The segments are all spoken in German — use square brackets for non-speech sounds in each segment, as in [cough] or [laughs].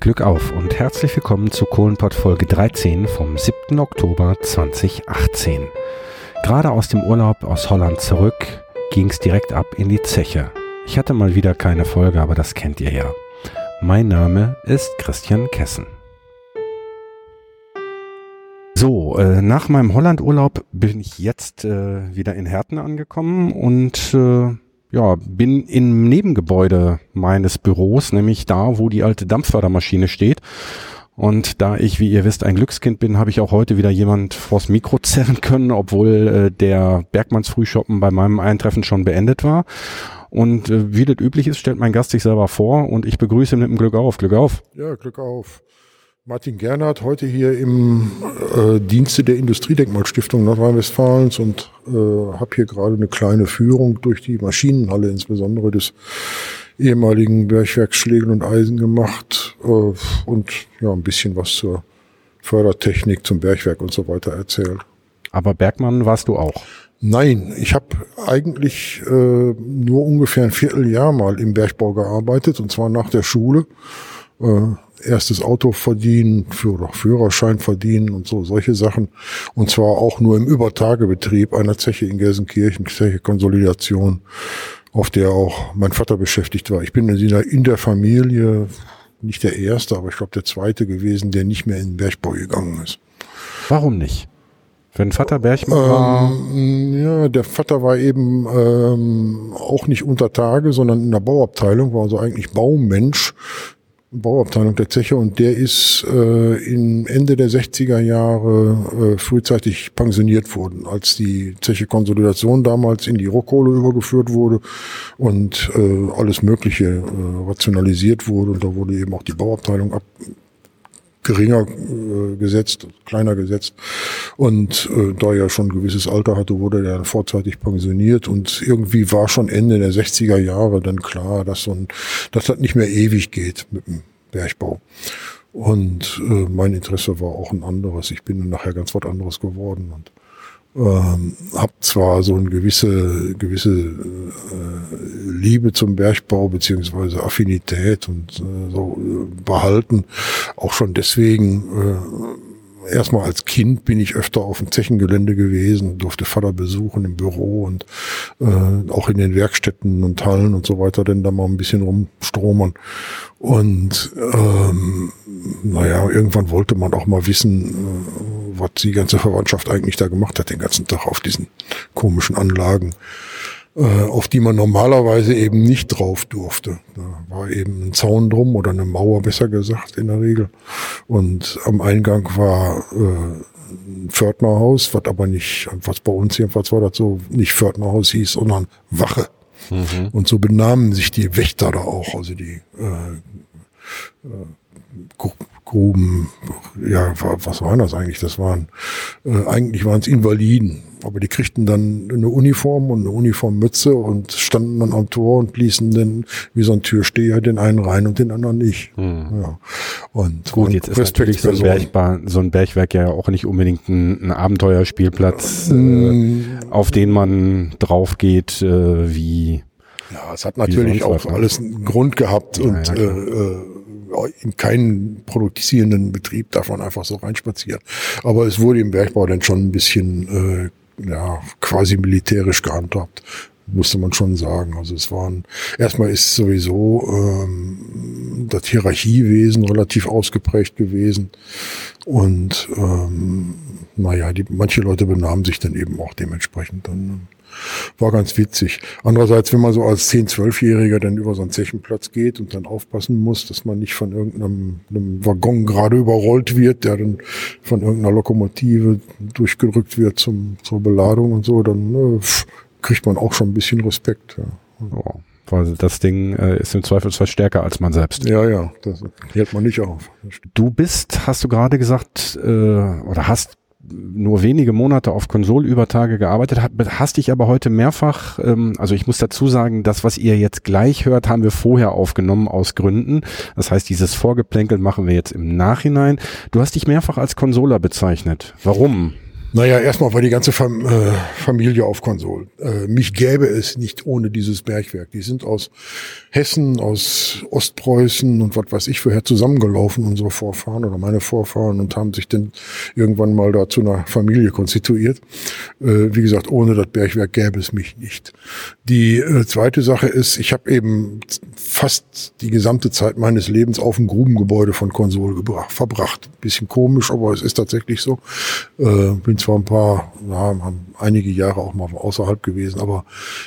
Glück auf und herzlich willkommen zu Kohlenpott Folge 13 vom 7. Oktober 2018. Gerade aus dem Urlaub aus Holland zurück ging es direkt ab in die Zeche. Ich hatte mal wieder keine Folge, aber das kennt ihr ja. Mein Name ist Christian Kessen. So, äh, nach meinem Hollandurlaub bin ich jetzt äh, wieder in Herten angekommen und äh, ja, bin im Nebengebäude meines Büros, nämlich da, wo die alte Dampffördermaschine steht. Und da ich, wie ihr wisst, ein Glückskind bin, habe ich auch heute wieder jemand vors Mikro [laughs] zerren können, obwohl äh, der Bergmanns Frühschoppen bei meinem Eintreffen schon beendet war. Und äh, wie das üblich ist, stellt mein Gast sich selber vor und ich begrüße ihn mit dem Glück auf. Glück auf. Ja, Glück auf. Martin Gernhardt, heute hier im äh, Dienste der Industriedenkmalstiftung Nordrhein-Westfalens und äh, habe hier gerade eine kleine Führung durch die Maschinenhalle, insbesondere des ehemaligen Bergwerks Schlegel und Eisen gemacht äh, und ja ein bisschen was zur Fördertechnik, zum Bergwerk und so weiter erzählt. Aber Bergmann warst du auch? Nein, ich habe eigentlich äh, nur ungefähr ein Vierteljahr mal im Bergbau gearbeitet und zwar nach der Schule. Äh, erstes Auto verdienen, für, Führerschein verdienen und so, solche Sachen. Und zwar auch nur im Übertagebetrieb einer Zeche in Gelsenkirchen, Zeche Konsolidation, auf der auch mein Vater beschäftigt war. Ich bin in der, in der Familie nicht der Erste, aber ich glaube der Zweite gewesen, der nicht mehr in den Bergbau gegangen ist. Warum nicht? Wenn Vater Bergmann war? Ähm, ja, der Vater war eben ähm, auch nicht unter Tage, sondern in der Bauabteilung, war also eigentlich Baumensch, Bauabteilung der Zeche und der ist äh, in Ende der 60er Jahre äh, frühzeitig pensioniert worden, als die Zeche Konsolidation damals in die Rohkohle übergeführt wurde und äh, alles Mögliche äh, rationalisiert wurde. Und da wurde eben auch die Bauabteilung ab geringer äh, gesetzt, kleiner gesetzt. Und äh, da er schon ein gewisses Alter hatte, wurde er vorzeitig pensioniert. Und irgendwie war schon Ende der 60er Jahre dann klar, dass so ein, dass das nicht mehr ewig geht mit dem Bergbau. Und äh, mein Interesse war auch ein anderes. Ich bin dann nachher ganz was anderes geworden. Und ähm, habe zwar so eine gewisse gewisse äh, Liebe zum Bergbau beziehungsweise Affinität und äh, so äh, behalten, auch schon deswegen äh, erstmal als Kind bin ich öfter auf dem Zechengelände gewesen, durfte Vater besuchen im Büro und äh, auch in den Werkstätten und Hallen und so weiter, denn da mal ein bisschen rumstromern. Und ähm, naja, irgendwann wollte man auch mal wissen, äh, was die ganze Verwandtschaft eigentlich da gemacht hat, den ganzen Tag auf diesen komischen Anlagen auf die man normalerweise eben nicht drauf durfte. Da war eben ein Zaun drum oder eine Mauer, besser gesagt, in der Regel. Und am Eingang war äh, ein Pförtnerhaus, was aber nicht, was bei uns jedenfalls war das so, nicht Pförtnerhaus hieß, sondern Wache. Mhm. Und so benahmen sich die Wächter da auch, also die äh, äh, Gruben, ja, was waren das eigentlich? Das waren, äh, eigentlich waren es Invaliden, aber die kriegten dann eine Uniform und eine Uniformmütze und standen dann am Tor und ließen dann wie so ein Türsteher den einen rein und den anderen nicht. Hm. Ja. Und gut, jetzt ist natürlich so ein, Bergbar, so ein Bergwerk ja auch nicht unbedingt ein, ein Abenteuerspielplatz, hm. äh, auf den man drauf geht, äh, wie ja, es hat natürlich auch alles einen Grund gehabt ja, und ja, äh, äh in keinen produzierenden Betrieb darf man einfach so reinspazieren. Aber es wurde im Bergbau dann schon ein bisschen äh, ja, quasi militärisch gehandhabt musste man schon sagen. Also es waren, erstmal ist sowieso ähm, das Hierarchiewesen relativ ausgeprägt gewesen. Und ähm, naja, die, manche Leute benahmen sich dann eben auch dementsprechend dann. War ganz witzig. Andererseits, wenn man so als 10-, 12-Jähriger dann über so einen Zechenplatz geht und dann aufpassen muss, dass man nicht von irgendeinem Waggon gerade überrollt wird, der dann von irgendeiner Lokomotive durchgerückt wird zum, zur Beladung und so, dann äh, kriegt man auch schon ein bisschen Respekt. Ja. Oh weil das Ding äh, ist im Zweifelsfall stärker als man selbst. Ja, ja, das hält man nicht auf. Du bist, hast du gerade gesagt, äh, oder hast nur wenige Monate auf Konsolübertage gearbeitet, hast dich aber heute mehrfach, ähm, also ich muss dazu sagen, das, was ihr jetzt gleich hört, haben wir vorher aufgenommen aus Gründen. Das heißt, dieses Vorgeplänkel machen wir jetzt im Nachhinein. Du hast dich mehrfach als Konsoler bezeichnet. Warum? Naja, erstmal war die ganze Fam äh, Familie auf Konsol. Äh, mich gäbe es nicht ohne dieses Bergwerk. Die sind aus Hessen, aus Ostpreußen und was weiß ich vorher zusammengelaufen, unsere Vorfahren oder meine Vorfahren, und haben sich dann irgendwann mal da zu einer Familie konstituiert. Äh, wie gesagt, ohne das Bergwerk gäbe es mich nicht. Die äh, zweite Sache ist, ich habe eben fast die gesamte Zeit meines Lebens auf dem Grubengebäude von Konsol verbracht. Bisschen komisch, aber es ist tatsächlich so. Äh, bin zwar ein paar, ja, einige Jahre auch mal außerhalb gewesen, aber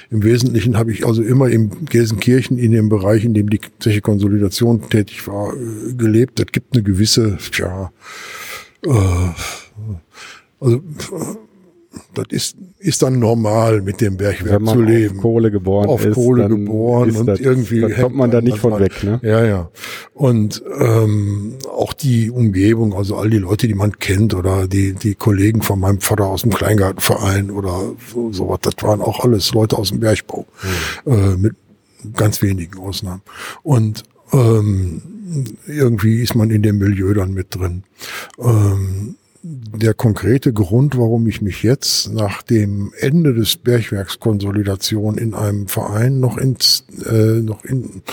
im Wesentlichen habe ich also immer in Gelsenkirchen in dem Bereich, in dem die Zeche Konsolidation tätig war, äh, gelebt. Das gibt eine gewisse, ja, äh, also das ist, ist dann normal, mit dem Bergwerk zu leben. Auf Kohle geboren auf ist. Kohle geboren und das, irgendwie. Da kommt man da nicht von weg, ne? Ja, ja. Und ähm, auch die Umgebung, also all die Leute, die man kennt oder die, die Kollegen von meinem Vater aus dem Kleingartenverein oder so, sowas, das waren auch alles Leute aus dem Bergbau. Mhm. Äh, mit ganz wenigen Ausnahmen. Und ähm, irgendwie ist man in dem Milieu dann mit drin. Ähm, der konkrete Grund, warum ich mich jetzt nach dem Ende des Bergwerkskonsolidation in einem Verein noch, ins, äh, noch in,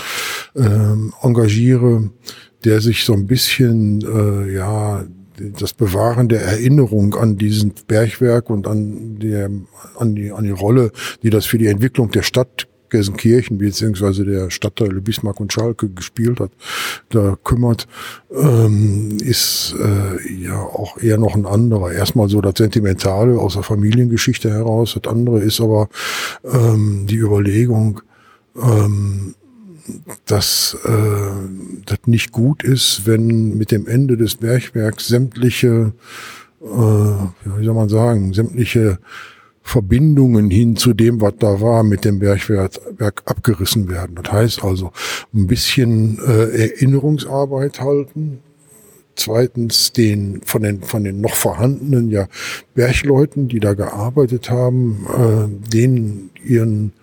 äh, engagiere, der sich so ein bisschen äh, ja das Bewahren der Erinnerung an diesen Bergwerk und an, der, an, die, an die Rolle, die das für die Entwicklung der Stadt Gelsenkirchen beziehungsweise der Stadtteile Bismarck und Schalke gespielt hat, da kümmert, ähm, ist äh, ja auch eher noch ein anderer. Erstmal so das Sentimentale aus der Familiengeschichte heraus. Das andere ist aber ähm, die Überlegung, ähm, dass äh, das nicht gut ist, wenn mit dem Ende des Bergwerks sämtliche, äh, wie soll man sagen, sämtliche Verbindungen hin zu dem, was da war, mit dem Bergwerk abgerissen werden. Das heißt also ein bisschen äh, Erinnerungsarbeit halten. Zweitens den von den von den noch vorhandenen ja Bergleuten, die da gearbeitet haben, äh, denen ihren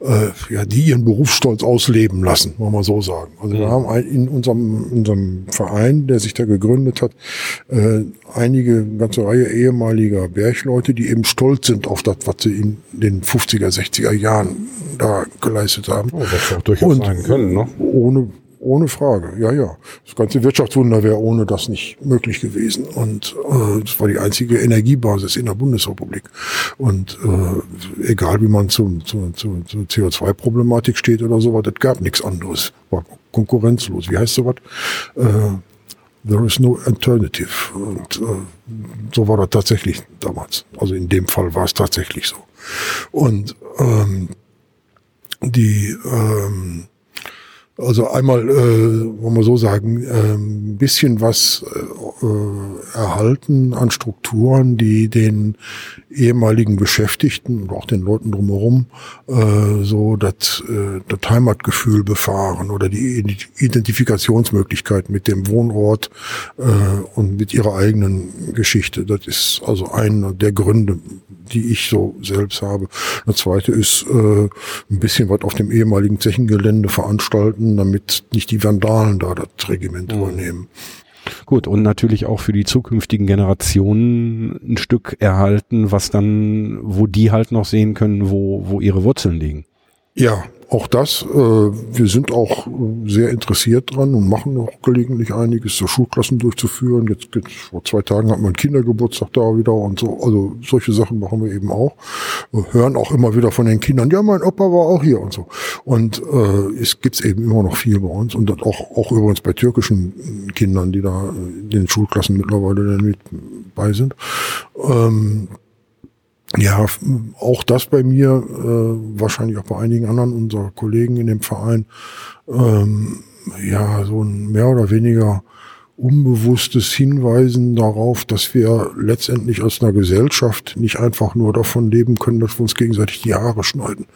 äh, ja, die ihren Berufsstolz ausleben lassen, wollen wir so sagen. Also wir haben ein, in unserem, unserem Verein, der sich da gegründet hat, äh, einige, ganze Reihe ehemaliger Bergleute, die eben stolz sind auf das, was sie in den 50er, 60er Jahren da geleistet haben. Oh, was auch durchaus Und sein können, ne? Ohne ohne Frage, ja, ja. Das ganze Wirtschaftswunder wäre ohne das nicht möglich gewesen. Und äh, das war die einzige Energiebasis in der Bundesrepublik. Und äh, egal wie man zum, zu, zu, zu CO2-Problematik steht oder so, das gab nichts anderes. War konkurrenzlos. Wie heißt sowas? Äh, There is no alternative. Und äh, so war das tatsächlich damals. Also in dem Fall war es tatsächlich so. Und ähm, die ähm, also einmal, äh, wollen wir so sagen, äh, ein bisschen was äh, erhalten an Strukturen, die den ehemaligen Beschäftigten und auch den Leuten drumherum äh, so das, äh, das Heimatgefühl befahren oder die Identifikationsmöglichkeit mit dem Wohnort äh, und mit ihrer eigenen Geschichte. Das ist also einer der Gründe, die ich so selbst habe. Das zweite ist äh, ein bisschen was auf dem ehemaligen Zechengelände veranstalten, damit nicht die Vandalen da das Regiment mhm. übernehmen. Gut, und natürlich auch für die zukünftigen Generationen ein Stück erhalten, was dann, wo die halt noch sehen können, wo, wo ihre Wurzeln liegen. Ja, auch das, äh, wir sind auch sehr interessiert dran und machen auch gelegentlich einiges, so Schulklassen durchzuführen. Jetzt, jetzt vor zwei Tagen hat man Kindergeburtstag da wieder und so. Also solche Sachen machen wir eben auch. Wir hören auch immer wieder von den Kindern, ja, mein Opa war auch hier und so. Und äh, es gibt's eben immer noch viel bei uns und auch, auch übrigens bei türkischen Kindern, die da in den Schulklassen mittlerweile mit bei sind. Ähm, ja, auch das bei mir, äh, wahrscheinlich auch bei einigen anderen unserer Kollegen in dem Verein, ähm, ja, so ein mehr oder weniger unbewusstes Hinweisen darauf, dass wir letztendlich aus einer Gesellschaft nicht einfach nur davon leben können, dass wir uns gegenseitig die Haare schneiden.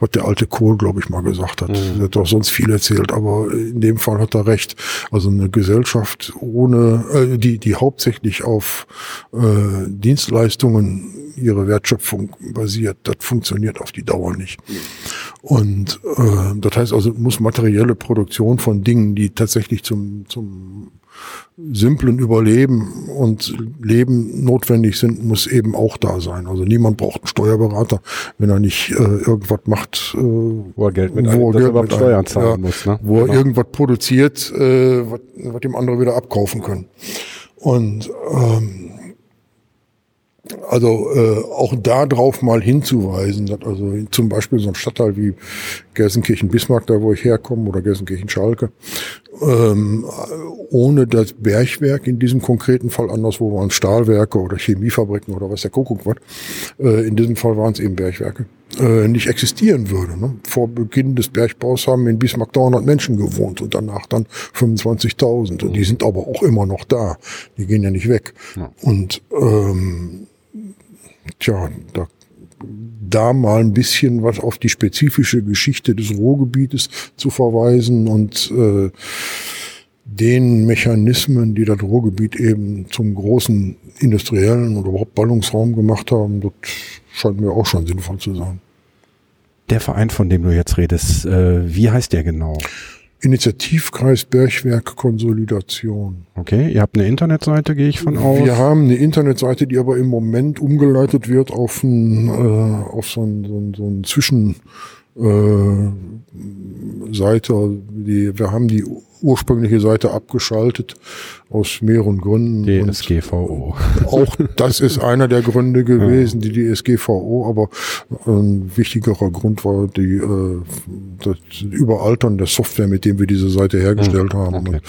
Was der alte Kohl, glaube ich, mal gesagt hat. Mhm. Er hat doch sonst viel erzählt, aber in dem Fall hat er recht. Also eine Gesellschaft ohne, äh, die, die hauptsächlich auf äh, Dienstleistungen ihre Wertschöpfung basiert, das funktioniert auf die Dauer nicht. Und äh, das heißt also, muss materielle Produktion von Dingen, die tatsächlich zum, zum simplen Überleben und Leben notwendig sind, muss eben auch da sein. Also niemand braucht einen Steuerberater, wenn er nicht äh, irgendwas macht, äh, wo er Geld mit wo er Geld mit Steuern zahlen ja, muss. Ne? Wo er Genau. irgendwas produziert, äh, was, was dem andere wieder abkaufen können. Und ähm, also äh, auch da drauf mal hinzuweisen, dass also zum Beispiel so ein Stadtteil wie Gelsenkirchen-Bismarck, da wo ich herkomme, oder Gelsenkirchen-Schalke, ähm, ohne das Bergwerk in diesem konkreten Fall, anderswo waren Stahlwerke oder Chemiefabriken oder was der Kuckuck was, äh, in diesem Fall waren es eben Bergwerke, äh, nicht existieren würde. Ne? Vor Beginn des Bergbaus haben in Bismarck 300 Menschen gewohnt und danach dann 25.000 und die sind aber auch immer noch da, die gehen ja nicht weg. Ja. Und ähm, tja, da, da mal ein bisschen was auf die spezifische Geschichte des Ruhrgebietes zu verweisen und äh, den Mechanismen, die das Ruhrgebiet eben zum großen industriellen oder überhaupt Ballungsraum gemacht haben, das scheint mir auch schon sinnvoll zu sein. Der Verein, von dem du jetzt redest, äh, wie heißt der genau? Initiativkreis Bergwerk Konsolidation. Okay, ihr habt eine Internetseite, gehe ich von aus. Wir haben eine Internetseite, die aber im Moment umgeleitet wird auf, ein, äh, auf so ein, so ein, so ein Zwischen äh, Seite. Die, wir haben die ursprüngliche Seite abgeschaltet aus mehreren Gründen. DSGVO. auch [laughs] das ist einer der Gründe gewesen, die DSGVO, aber ein wichtigerer Grund war die, äh, das Überaltern der Software, mit dem wir diese Seite hergestellt haben. okay. Und,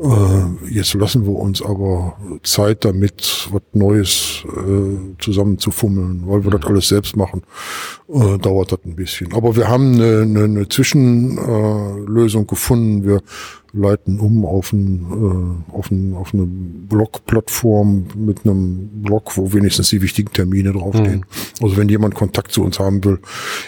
äh, jetzt lassen wir uns aber Zeit damit, was Neues äh, zusammenzufummeln, weil wir das alles selbst machen. Äh, dauert das ein bisschen. Aber wir haben eine, eine, eine Zwischenlösung äh, gefunden. Wir leiten um auf, ein, äh, auf, ein, auf eine Blog-Plattform mit einem Blog, wo wenigstens die wichtigen Termine draufstehen. Also wenn jemand Kontakt zu uns haben will,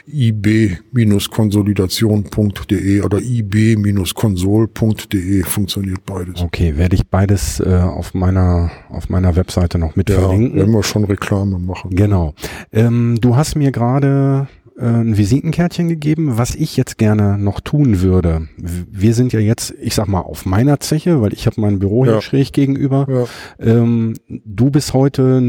ib-konsolidation.de oder ib-konsol.de funktioniert beides. Okay, werde ich beides äh, auf meiner auf meiner Webseite noch mit Ja, verlinken. werden wir schon Reklame machen. Genau. Ähm, du hast mir gerade ein Visitenkärtchen gegeben, was ich jetzt gerne noch tun würde. Wir sind ja jetzt, ich sag mal, auf meiner Zeche, weil ich habe mein Büro hier Ja. schräg gegenüber. Ja. Ähm, du bist heute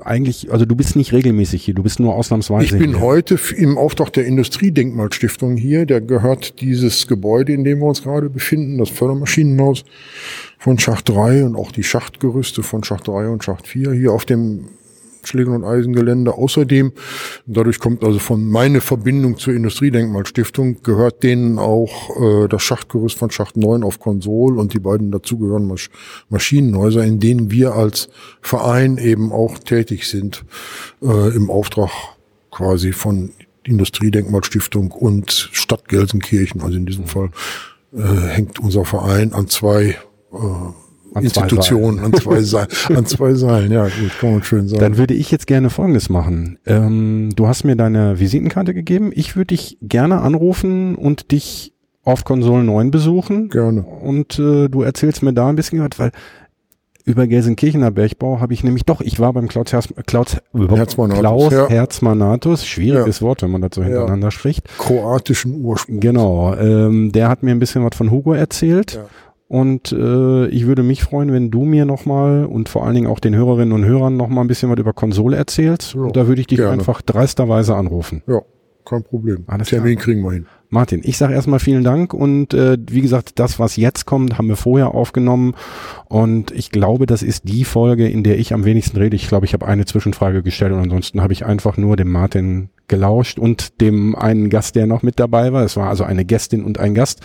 eigentlich, also du bist nicht regelmäßig hier, du bist nur ausnahmsweise Ich bin hier. heute im Auftrag der Industriedenkmalstiftung hier. Der gehört dieses Gebäude, in dem wir uns gerade befinden, das Fördermaschinenhaus von Schacht 3 und auch die Schachtgerüste von Schacht 3 und Schacht 4 hier auf dem Schlägen- und Eisengelände. Außerdem, dadurch kommt also von meine Verbindung zur Industriedenkmalstiftung, gehört denen auch äh, das Schachtgerüst von Schacht 9 auf Konsol und die beiden dazugehörigen Masch Maschinenhäuser, in denen wir als Verein eben auch tätig sind, äh, im Auftrag quasi von Industriedenkmalstiftung und Stadt Gelsenkirchen. Also in diesem Fall äh, hängt unser Verein an zwei äh, An zwei Institutionen, an zwei Seilen. [laughs] an zwei Seilen, ja, gut, kann man schön sagen. Dann würde ich jetzt gerne Folgendes machen. Ähm, du hast mir deine Visitenkarte gegeben. Ich würde dich gerne anrufen und dich auf Konsole 9 besuchen. Gerne. Und äh, du erzählst mir da ein bisschen was, weil über Gelsenkirchener Bergbau habe ich nämlich doch, ich war beim Klaus, Herz, Klaus, Herzmanatus, Klaus ja. Herzmanatus, schwieriges Wort, wenn man das so hintereinander spricht. Kroatischen Ursprung. Genau, ähm, der hat mir ein bisschen was von Hugo erzählt. Und äh, ich würde mich freuen, wenn du mir nochmal und vor allen Dingen auch den Hörerinnen und Hörern nochmal ein bisschen was über Konsole erzählst. Ja, da würde ich dich gerne. einfach dreisterweise anrufen. Ja, kein Problem. Alles Termin kriegen wir hin. Martin, ich sage erstmal vielen Dank und äh, wie gesagt, das, was jetzt kommt, haben wir vorher aufgenommen und ich glaube, das ist die Folge, in der ich am wenigsten rede. Ich glaube, ich habe eine Zwischenfrage gestellt und ansonsten habe ich einfach nur dem Martin gelauscht und dem einen Gast, der noch mit dabei war. Es war also eine Gästin und ein Gast,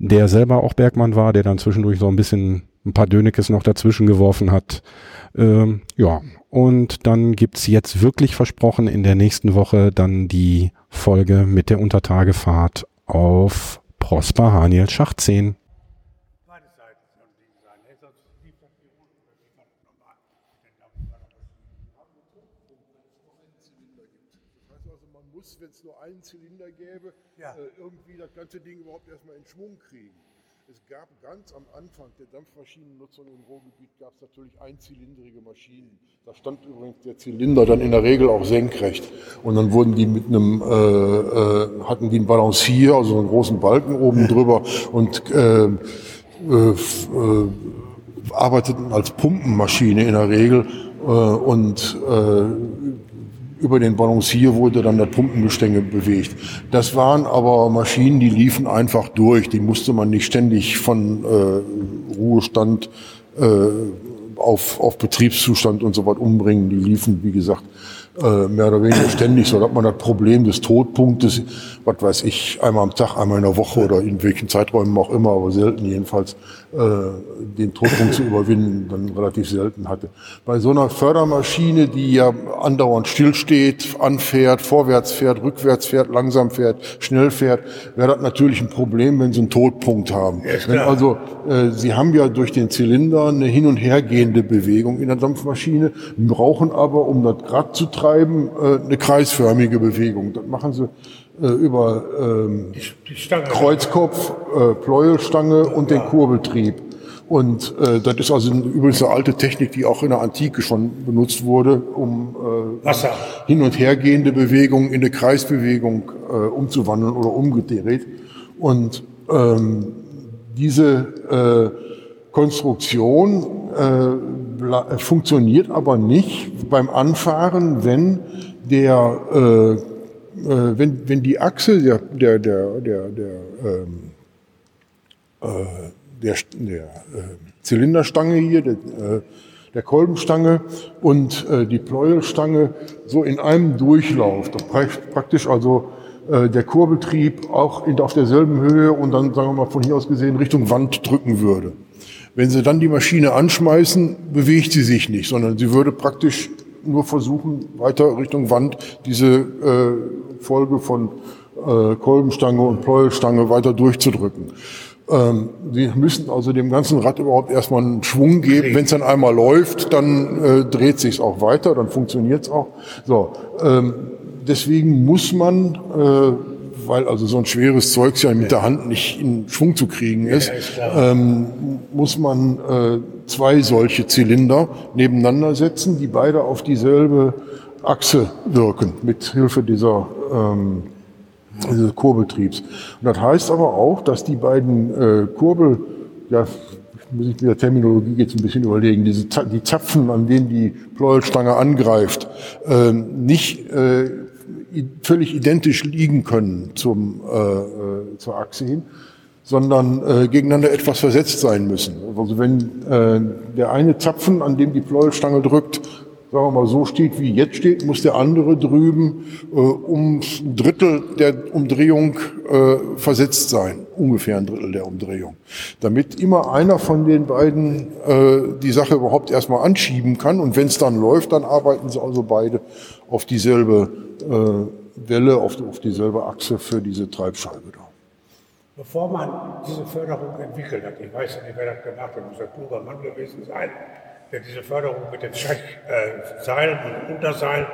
der selber auch Bergmann war, der dann zwischendurch so ein bisschen ein paar Dönekes noch dazwischen geworfen hat. Ähm, ja, und dann gibt's jetzt wirklich versprochen in der nächsten Woche dann die Folge mit der Untertagefahrt auf Prosper Haniel Schacht 10. Beide Seiten sollen liegen sein. Hey, sonst lief das hier unten, das lief das normal. Denn da war das Das heißt also, man muss, wenn es nur einen Zylinder gäbe, Ja. äh, irgendwie das ganze Ding überhaupt erstmal in Schwung kriegen. Ganz am Anfang der Dampfmaschinennutzung im Ruhrgebiet gab es natürlich einzylindrige Maschinen. Da stand übrigens der Zylinder dann in der Regel auch senkrecht. Und dann wurden die mit einem, äh, äh, hatten die einen Balancier, also einen großen Balken oben drüber und äh, äh, äh, arbeiteten als Pumpenmaschine in der Regel äh, und äh, über den Balancier wurde dann das Pumpengestänge bewegt. Das waren aber Maschinen, die liefen einfach durch. Die musste man nicht ständig von äh, Ruhestand äh, auf, auf Betriebszustand und so was umbringen. Die liefen, wie gesagt, mehr oder weniger ständig, so dass man das Problem des Todpunktes, was weiß ich, einmal am Tag, einmal in der Woche oder in welchen Zeiträumen auch immer, aber selten jedenfalls, äh, den Todpunkt zu überwinden, dann relativ selten hatte. Bei so einer Fördermaschine, die ja andauernd stillsteht, anfährt, vorwärts fährt, rückwärts fährt, langsam fährt, schnell fährt, wäre das natürlich ein Problem, wenn Sie einen Todpunkt haben. Ja, also, äh, Sie haben ja durch den Zylinder eine hin- und hergehende Bewegung in der Dampfmaschine, brauchen aber, um das Grad zu treiben, äh, eine kreisförmige Bewegung. Das machen Sie äh, über ähm, Die Stange. Kreuzkopf, äh, Pleuelstange und den Kurbeltrieb. Und äh, das ist also übrigens eine alte Technik, die auch in der Antike schon benutzt wurde, um äh, Wasser. hin und hergehende Bewegung in eine Kreisbewegung äh, umzuwandeln oder umgedreht. Und ähm, diese äh, Konstruktion äh, funktioniert aber nicht beim Anfahren, wenn der äh, äh, wenn, wenn die Achse der, der, der, der, der, ähm, äh, der, der äh, Zylinderstange hier, der, äh, der Kolbenstange und äh, die Pleuelstange so in einem Durchlauf, das pra- praktisch also äh, der Kurbeltrieb auch in, auf derselben Höhe und dann, sagen wir mal, von hier aus gesehen Richtung Wand drücken würde. Wenn Sie dann die Maschine anschmeißen, bewegt sie sich nicht, sondern sie würde praktisch nur versuchen, weiter Richtung Wand diese äh, Folge von äh, Kolbenstange und Pleuelstange weiter durchzudrücken. Ähm, Sie müssen also dem ganzen Rad überhaupt erstmal einen Schwung geben. Wenn es dann einmal läuft, dann äh, dreht sich auch weiter, dann funktioniert es auch. So, ähm, deswegen muss man, äh, weil also so ein schweres Zeugs ja mit der Hand nicht in Schwung zu kriegen ist, ähm, muss man äh, zwei solche Zylinder nebeneinander setzen, die beide auf dieselbe Achse wirken, mit Hilfe dieser ähm, dieses Kurbeltriebs. Und das heißt aber auch, dass die beiden äh, Kurbel, ja, muss ich mit der Terminologie jetzt ein bisschen überlegen, diese die Zapfen, an denen die Pleuelstange angreift, ähm, nicht äh, völlig identisch liegen können zum, äh, äh, zur Achse hin, sondern äh, gegeneinander etwas versetzt sein müssen. Also wenn äh, der eine Zapfen, an dem die Pleuelstange drückt, sagen wir mal so steht, wie jetzt steht, muss der andere drüben äh, um ein Drittel der Umdrehung äh, versetzt sein, ungefähr ein Drittel der Umdrehung, damit immer einer von den beiden äh, die Sache überhaupt erstmal anschieben kann und wenn es dann läuft, dann arbeiten sie also beide auf dieselbe äh, Welle, auf, auf dieselbe Achse für diese Treibscheibe da. Bevor man diese Förderung entwickelt hat, ich weiß nicht, wer das gemacht hat, muss ein kluger Mann gewesen sein, der diese Förderung mit den Schech, äh, Seilen und Unterseilen,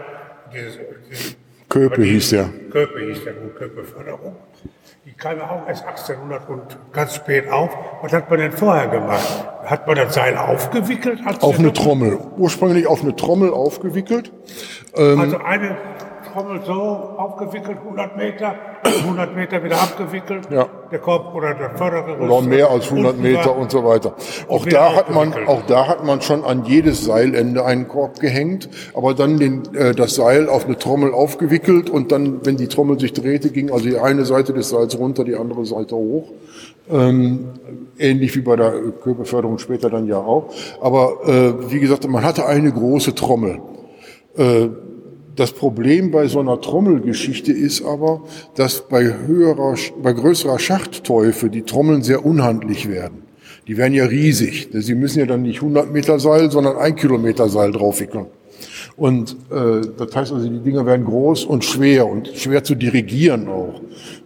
dieses, dieses Köpe hieß der. Köpe hieß der gut, Köpe-Förderung. Die kam auch erst 1800 und ganz spät auf. Was hat man denn vorher gemacht? Hat man das Seil aufgewickelt? Auf eine noch- Trommel, ursprünglich auf eine Trommel aufgewickelt. Also eine Trommel so aufgewickelt, 100 Meter, 100 Meter wieder abgewickelt. Ja. Der Korb oder der Fördergerüst. oder mehr als 100 unten Meter und so weiter. Auch da hat man, auch da hat man schon an jedes Seilende einen Korb gehängt, aber dann den, äh, das Seil auf eine Trommel aufgewickelt und dann, wenn die Trommel sich drehte, ging also die eine Seite des Seils runter, die andere Seite hoch. Ähm, ähnlich wie bei der Körperförderung später dann ja auch. Aber äh, wie gesagt, man hatte eine große Trommel. Äh, das Problem bei so einer Trommelgeschichte ist aber, dass bei höherer, bei größerer Schachtteufel die Trommeln sehr unhandlich werden. Die werden ja riesig. Sie müssen ja dann nicht 100 Meter Seil, sondern ein Kilometer Seil draufwickeln. Und äh, das heißt also, die Dinger werden groß und schwer und schwer zu dirigieren auch.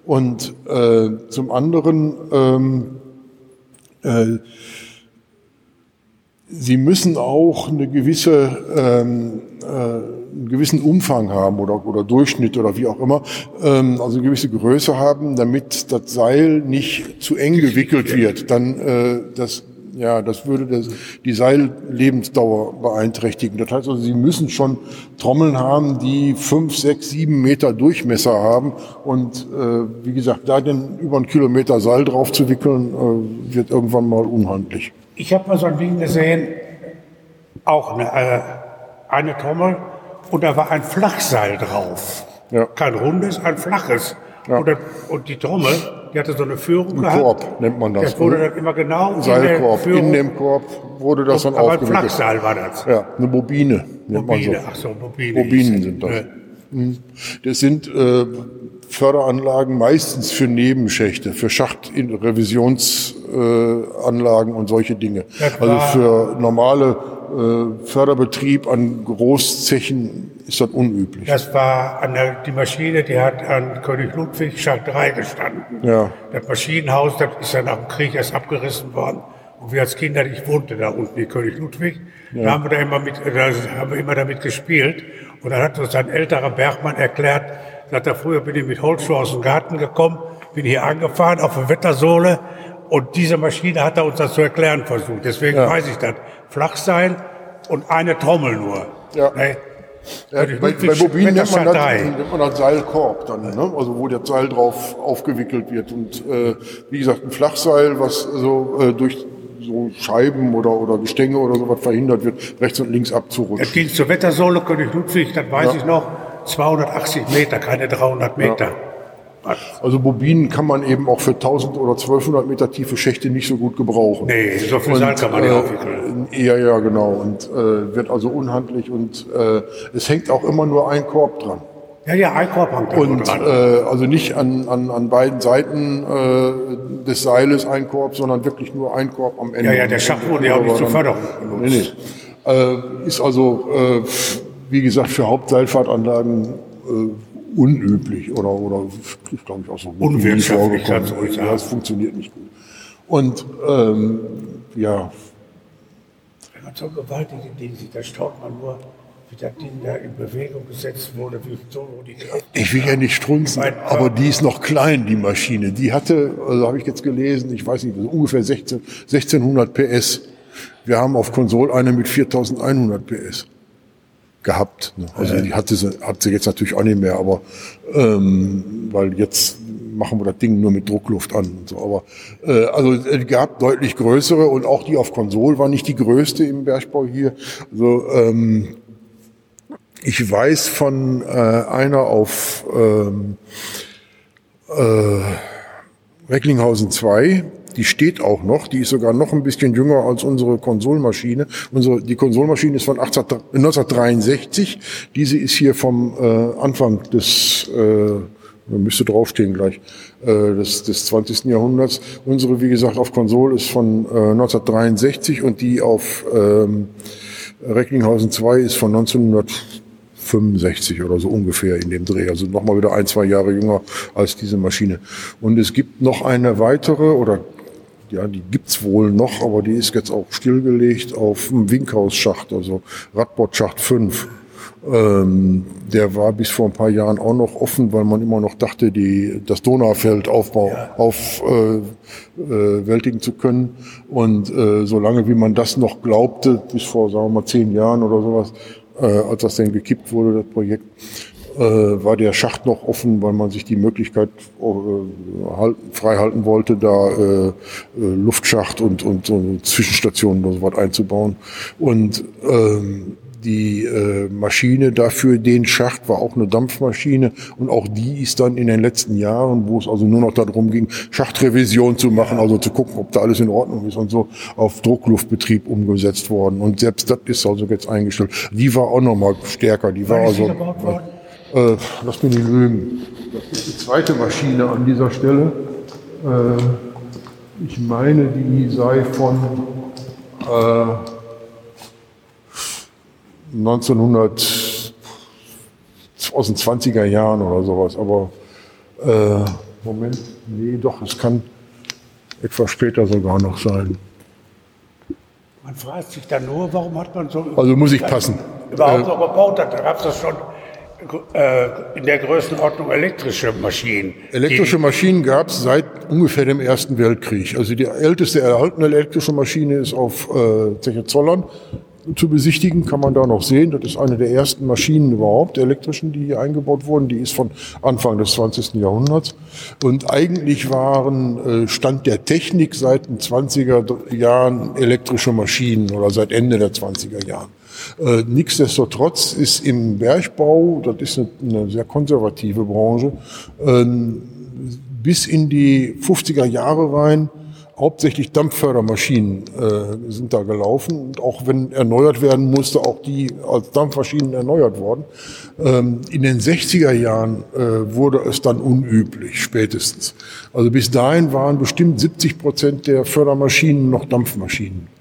Und äh, zum anderen ähm, äh, Sie müssen auch eine gewisse, ähm, äh, einen gewissen Umfang haben oder, oder Durchschnitt oder wie auch immer, ähm, also eine gewisse Größe haben, damit das Seil nicht zu eng gewickelt wird. Dann äh, das ja, das würde das, die Seillebensdauer beeinträchtigen. Das heißt also, Sie müssen schon Trommeln haben, die fünf, sechs, sieben Meter Durchmesser haben. Und äh, wie gesagt, da denn über einen Kilometer Seil drauf zu wickeln, äh, wird irgendwann mal unhandlich. Ich habe mal so ein Ding gesehen, auch eine, äh, eine Trommel, und da war ein Flachseil drauf. Ja. Kein rundes, ein flaches. Ja. Und, das, und die Trommel, die hatte so eine Führung Ein gehabt. Korb nennt man das, Das wurde ne? dann immer genau in Seilkorb. der Führung. In dem Korb wurde das dann aber ein aufgewickelt. Flachseil war das. Ja, eine Bobine nennt Bobine, man ach so. so, Bobine. Bobinen sind das. Ne. Das sind äh, Förderanlagen meistens für Nebenschächte, für Schachtrevisionsanlagen äh, und solche Dinge. Das Also für normale äh, Förderbetrieb an Großzechen ist das unüblich. Das war an der, die Maschine, die hat an König Ludwig Schacht 3 gestanden. Ja. Das Maschinenhaus, das ist ja nach dem Krieg erst abgerissen worden. Und wir als Kinder, ich wohnte da unten in König Ludwig, da haben wir da immer mit, da haben wir immer damit gespielt. Und dann hat uns ein älterer Bergmann erklärt, sagt er, früher bin ich mit Holzschuh aus dem Garten gekommen, bin hier angefahren auf der Wettersohle und diese Maschine hat er uns das zu erklären versucht. Deswegen Ja. weiß ich das. Flachseil und eine Trommel nur. Ja. Ne? Ja, bei, bei Bobinen nennt man, das, nennt man das Seilkorb dann, ne? also wo der Seil drauf aufgewickelt wird. Und äh, wie gesagt, ein Flachseil, was so äh, durch so Scheiben oder, oder Gestänge oder sowas verhindert wird, rechts und links abzurutschen. ging zur Wettersohle, König Ludwig, das weiß ich noch, 280 Meter, keine 300 Meter. Also Bobinen kann man eben auch für 1000 oder 1200 Meter tiefe Schächte nicht so gut gebrauchen. Nee, so viel Seil kann man nicht aufwickeln. äh, Ja, ja, genau. Und äh, wird also unhandlich und äh, es hängt auch immer nur ein Korb dran. Ja, ja, ein Korb hängt Und dran. äh, also nicht an, an, an beiden Seiten äh, des Seiles ein Korb, sondern wirklich nur ein Korb am Ende. Ja, ja, der Schacht wurde ja auch nicht zur Förderung Nee, benutzt. nee. Äh, ist also, äh, wie gesagt, für Hauptseilfahrtanlagen äh, unüblich oder, oder ist, glaube ich, auch so Unwirtschaftlich, vorgekommen. Ja, es funktioniert nicht gut. Und ähm, ja, Wenn man so gewaltige Dinge sieht, da staunt man nur, wie das Ding da in Bewegung gesetzt wurde, wie so wo die Kraft. Ich will ja nicht strunzen, aber die ist noch klein, die Maschine. Die hatte, also habe ich jetzt gelesen, ich weiß nicht, so ungefähr 16, 1600 PS. Wir haben auf Konsole eine mit 4100 PS gehabt. ne. Also die hatte sie, hat sie jetzt natürlich auch nicht mehr, aber ähm, weil jetzt machen wir das Ding nur mit Druckluft an und so. Aber äh, also es gab deutlich größere und auch die auf Konsole war nicht die größte im Bergbau hier. Also ähm, ich weiß von äh, einer auf ähm, äh, Recklinghausen 2, die steht auch noch, die ist sogar noch ein bisschen jünger als unsere Konsolmaschine. Unsere, die Konsolmaschine ist von 18, 1963, diese ist hier vom äh, Anfang des, äh, müsste draufstehen gleich, äh, des, des 20. Jahrhunderts. Unsere, wie gesagt, auf Konsol ist von äh, 1963 und die auf ähm, Recklinghausen 2 ist von 1965 oder so ungefähr in dem Dreh. Also nochmal wieder ein, zwei Jahre jünger als diese Maschine. Und es gibt noch eine weitere oder ja, die gibt's wohl noch, aber die ist jetzt auch stillgelegt auf dem Winkhausschacht, also Radbordschacht 5. Ähm, der war bis vor ein paar Jahren auch noch offen, weil man immer noch dachte, die, das Donaufeld aufbau, auf, äh, äh, wältigen zu können. Und äh, solange wie man das noch glaubte, bis vor, sagen wir mal, zehn Jahren oder sowas, äh, als das denn gekippt wurde, das Projekt, war der Schacht noch offen, weil man sich die Möglichkeit äh, halten, frei halten wollte, da äh, äh, Luftschacht und, und so Zwischenstationen oder so was einzubauen. Und ähm, die äh, Maschine dafür, den Schacht, war auch eine Dampfmaschine und auch die ist dann in den letzten Jahren, wo es also nur noch darum ging, Schachtrevision zu machen, also zu gucken, ob da alles in Ordnung ist und so, auf Druckluftbetrieb umgesetzt worden. Und selbst das ist also jetzt eingestellt. Die war auch noch mal stärker. Die war die also? Äh, lass mich nicht lügen. Das ist die zweite Maschine an dieser Stelle. Äh, ich meine, die sei von äh, 1900 aus den 20er Jahren oder sowas. Aber äh, Moment, nee, doch, es kann etwas später sogar noch sein. Man fragt sich dann nur, warum hat man so Also muss ich passen. überhaupt so gebaut hat. Da gab es das schon äh, in der Größenordnung elektrische Maschinen. Elektrische Maschinen gab es seit ungefähr dem Ersten Weltkrieg. Also die älteste erhaltene elektrische Maschine ist auf äh, Zeche Zollern zu besichtigen, kann man da noch sehen. Das ist eine der ersten Maschinen überhaupt, elektrischen, die hier eingebaut wurden. Die ist von Anfang des 20. Jahrhunderts. Und eigentlich waren äh, Stand der Technik seit den 20er Jahren elektrische Maschinen oder seit Ende der 20er Jahren. Äh, nichtsdestotrotz ist im Bergbau, das ist eine, eine sehr konservative Branche, äh, bis in die 50er Jahre rein hauptsächlich Dampffördermaschinen äh, sind da gelaufen. Und auch wenn erneuert werden musste, auch die als Dampfmaschinen erneuert worden. Ähm, in den 60er Jahren äh, wurde es dann unüblich, spätestens. Also bis dahin waren bestimmt 70 Prozent der Fördermaschinen noch Dampfmaschinen.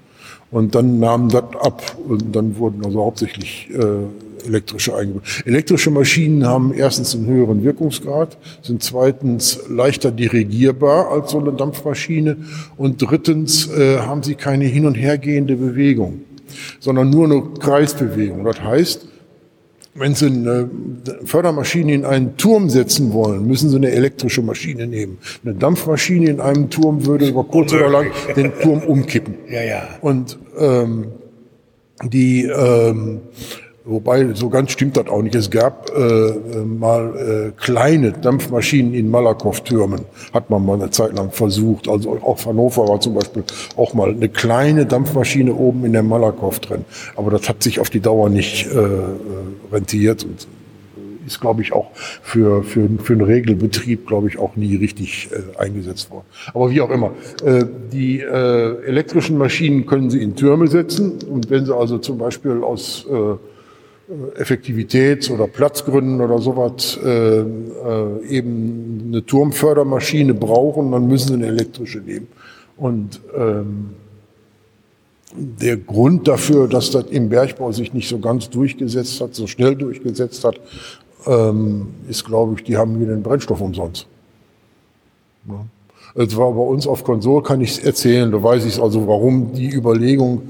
Und dann nahm das ab und dann wurden also hauptsächlich äh, elektrische eingebaut. Elektrische Maschinen haben erstens einen höheren Wirkungsgrad, sind zweitens leichter dirigierbar als so eine Dampfmaschine und drittens äh, haben sie keine hin und hergehende Bewegung, sondern nur eine Kreisbewegung. Das heißt, wenn Sie eine Fördermaschine in einen Turm setzen wollen, müssen Sie eine elektrische Maschine nehmen. Eine Dampfmaschine in einem Turm würde über kurz oder lang den Turm umkippen. Ja, ja. Und ähm, die ähm, Wobei, so ganz stimmt das auch nicht. Es gab äh, mal äh, kleine Dampfmaschinen in Malakow-Türmen. Hat man mal eine Zeit lang versucht. Also auch Hannover war zum Beispiel auch mal eine kleine Dampfmaschine oben in der Malakow drin. Aber das hat sich auf die Dauer nicht äh, rentiert und ist, glaube ich, auch für, für, für einen Regelbetrieb, glaube ich, auch nie richtig äh, eingesetzt worden. Aber wie auch immer, äh, die äh, elektrischen Maschinen können Sie in Türme setzen. Und wenn Sie also zum Beispiel aus äh, Effektivitäts- oder Platzgründen oder sowas äh, äh, eben eine Turmfördermaschine brauchen, dann müssen sie eine elektrische nehmen. Und ähm, der Grund dafür, dass das im Bergbau sich nicht so ganz durchgesetzt hat, so schnell durchgesetzt hat, ähm, ist, glaube ich, die haben hier den Brennstoff umsonst. Ja. Es war bei uns auf Konsol, kann ich es erzählen, da weiß ich also, warum die Überlegung,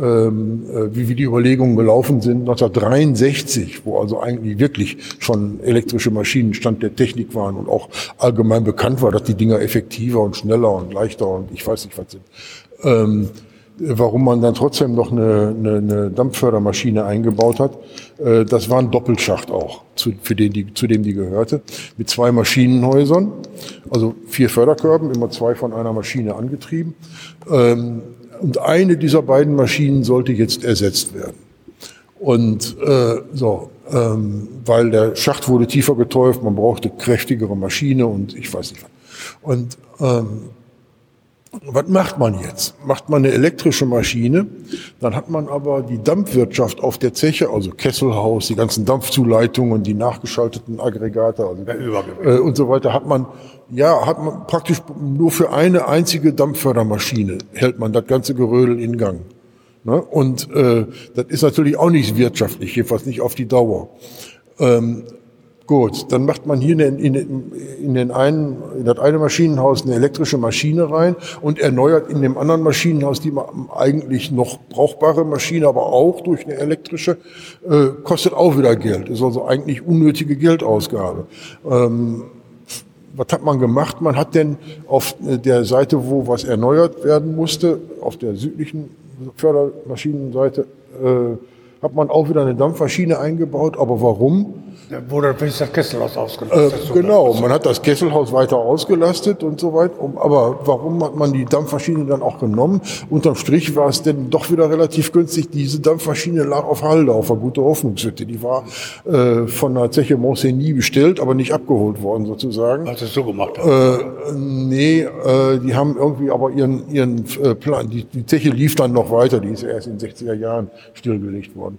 ähm, äh, wie, wie die Überlegungen gelaufen sind 1963, wo also eigentlich wirklich schon elektrische Maschinen Stand der Technik waren und auch allgemein bekannt war, dass die Dinger effektiver und schneller und leichter und ich weiß nicht was sind. Ähm, warum man dann trotzdem noch eine, eine, eine Dampffördermaschine eingebaut hat. Äh, das war ein Doppelschacht auch, zu, für den die, zu dem die gehörte, mit zwei Maschinenhäusern, also vier Förderkörben, immer zwei von einer Maschine angetrieben. Ähm, und eine dieser beiden Maschinen sollte jetzt ersetzt werden. Und äh, so, ähm, weil der Schacht wurde tiefer getäuft, man brauchte kräftigere Maschine und ich weiß nicht was. Und ähm, was macht man jetzt? Macht man eine elektrische Maschine, dann hat man aber die Dampfwirtschaft auf der Zeche, also Kesselhaus, die ganzen Dampfzuleitungen, die nachgeschalteten Aggregate also, äh, und so weiter, hat man, ja, hat man praktisch nur für eine einzige Dampffördermaschine hält man das ganze Gerödel in Gang. Ne? Und äh, das ist natürlich auch nicht wirtschaftlich, jedenfalls nicht auf die Dauer. Ähm, Gut, dann macht man hier in, in, in, den einen, in das eine Maschinenhaus eine elektrische Maschine rein und erneuert in dem anderen Maschinenhaus die eigentlich noch brauchbare Maschine, aber auch durch eine elektrische, äh, kostet auch wieder Geld. Ist also eigentlich unnötige Geldausgabe. Ähm, was hat man gemacht? Man hat denn auf der Seite, wo was erneuert werden musste, auf der südlichen Fördermaschinenseite, äh, hat man auch wieder eine Dampfmaschine eingebaut. Aber warum? Da wurde das Kesselhaus ausgelastet. Äh, genau, man hat das Kesselhaus weiter ausgelastet und so weiter. Aber warum hat man die Dampfmaschine dann auch genommen? Unterm Strich war es denn doch wieder relativ günstig. Diese Dampfmaschine lag auf Halde, auf einer gute Hoffnungshütte. Die war äh, von der Zeche Montseny bestellt, aber nicht abgeholt worden sozusagen. Hast du es so gemacht? Äh, nee, äh, die haben irgendwie aber ihren, ihren äh, Plan. Die, die Zeche lief dann noch weiter. Die ist erst in den 60er Jahren stillgelegt worden.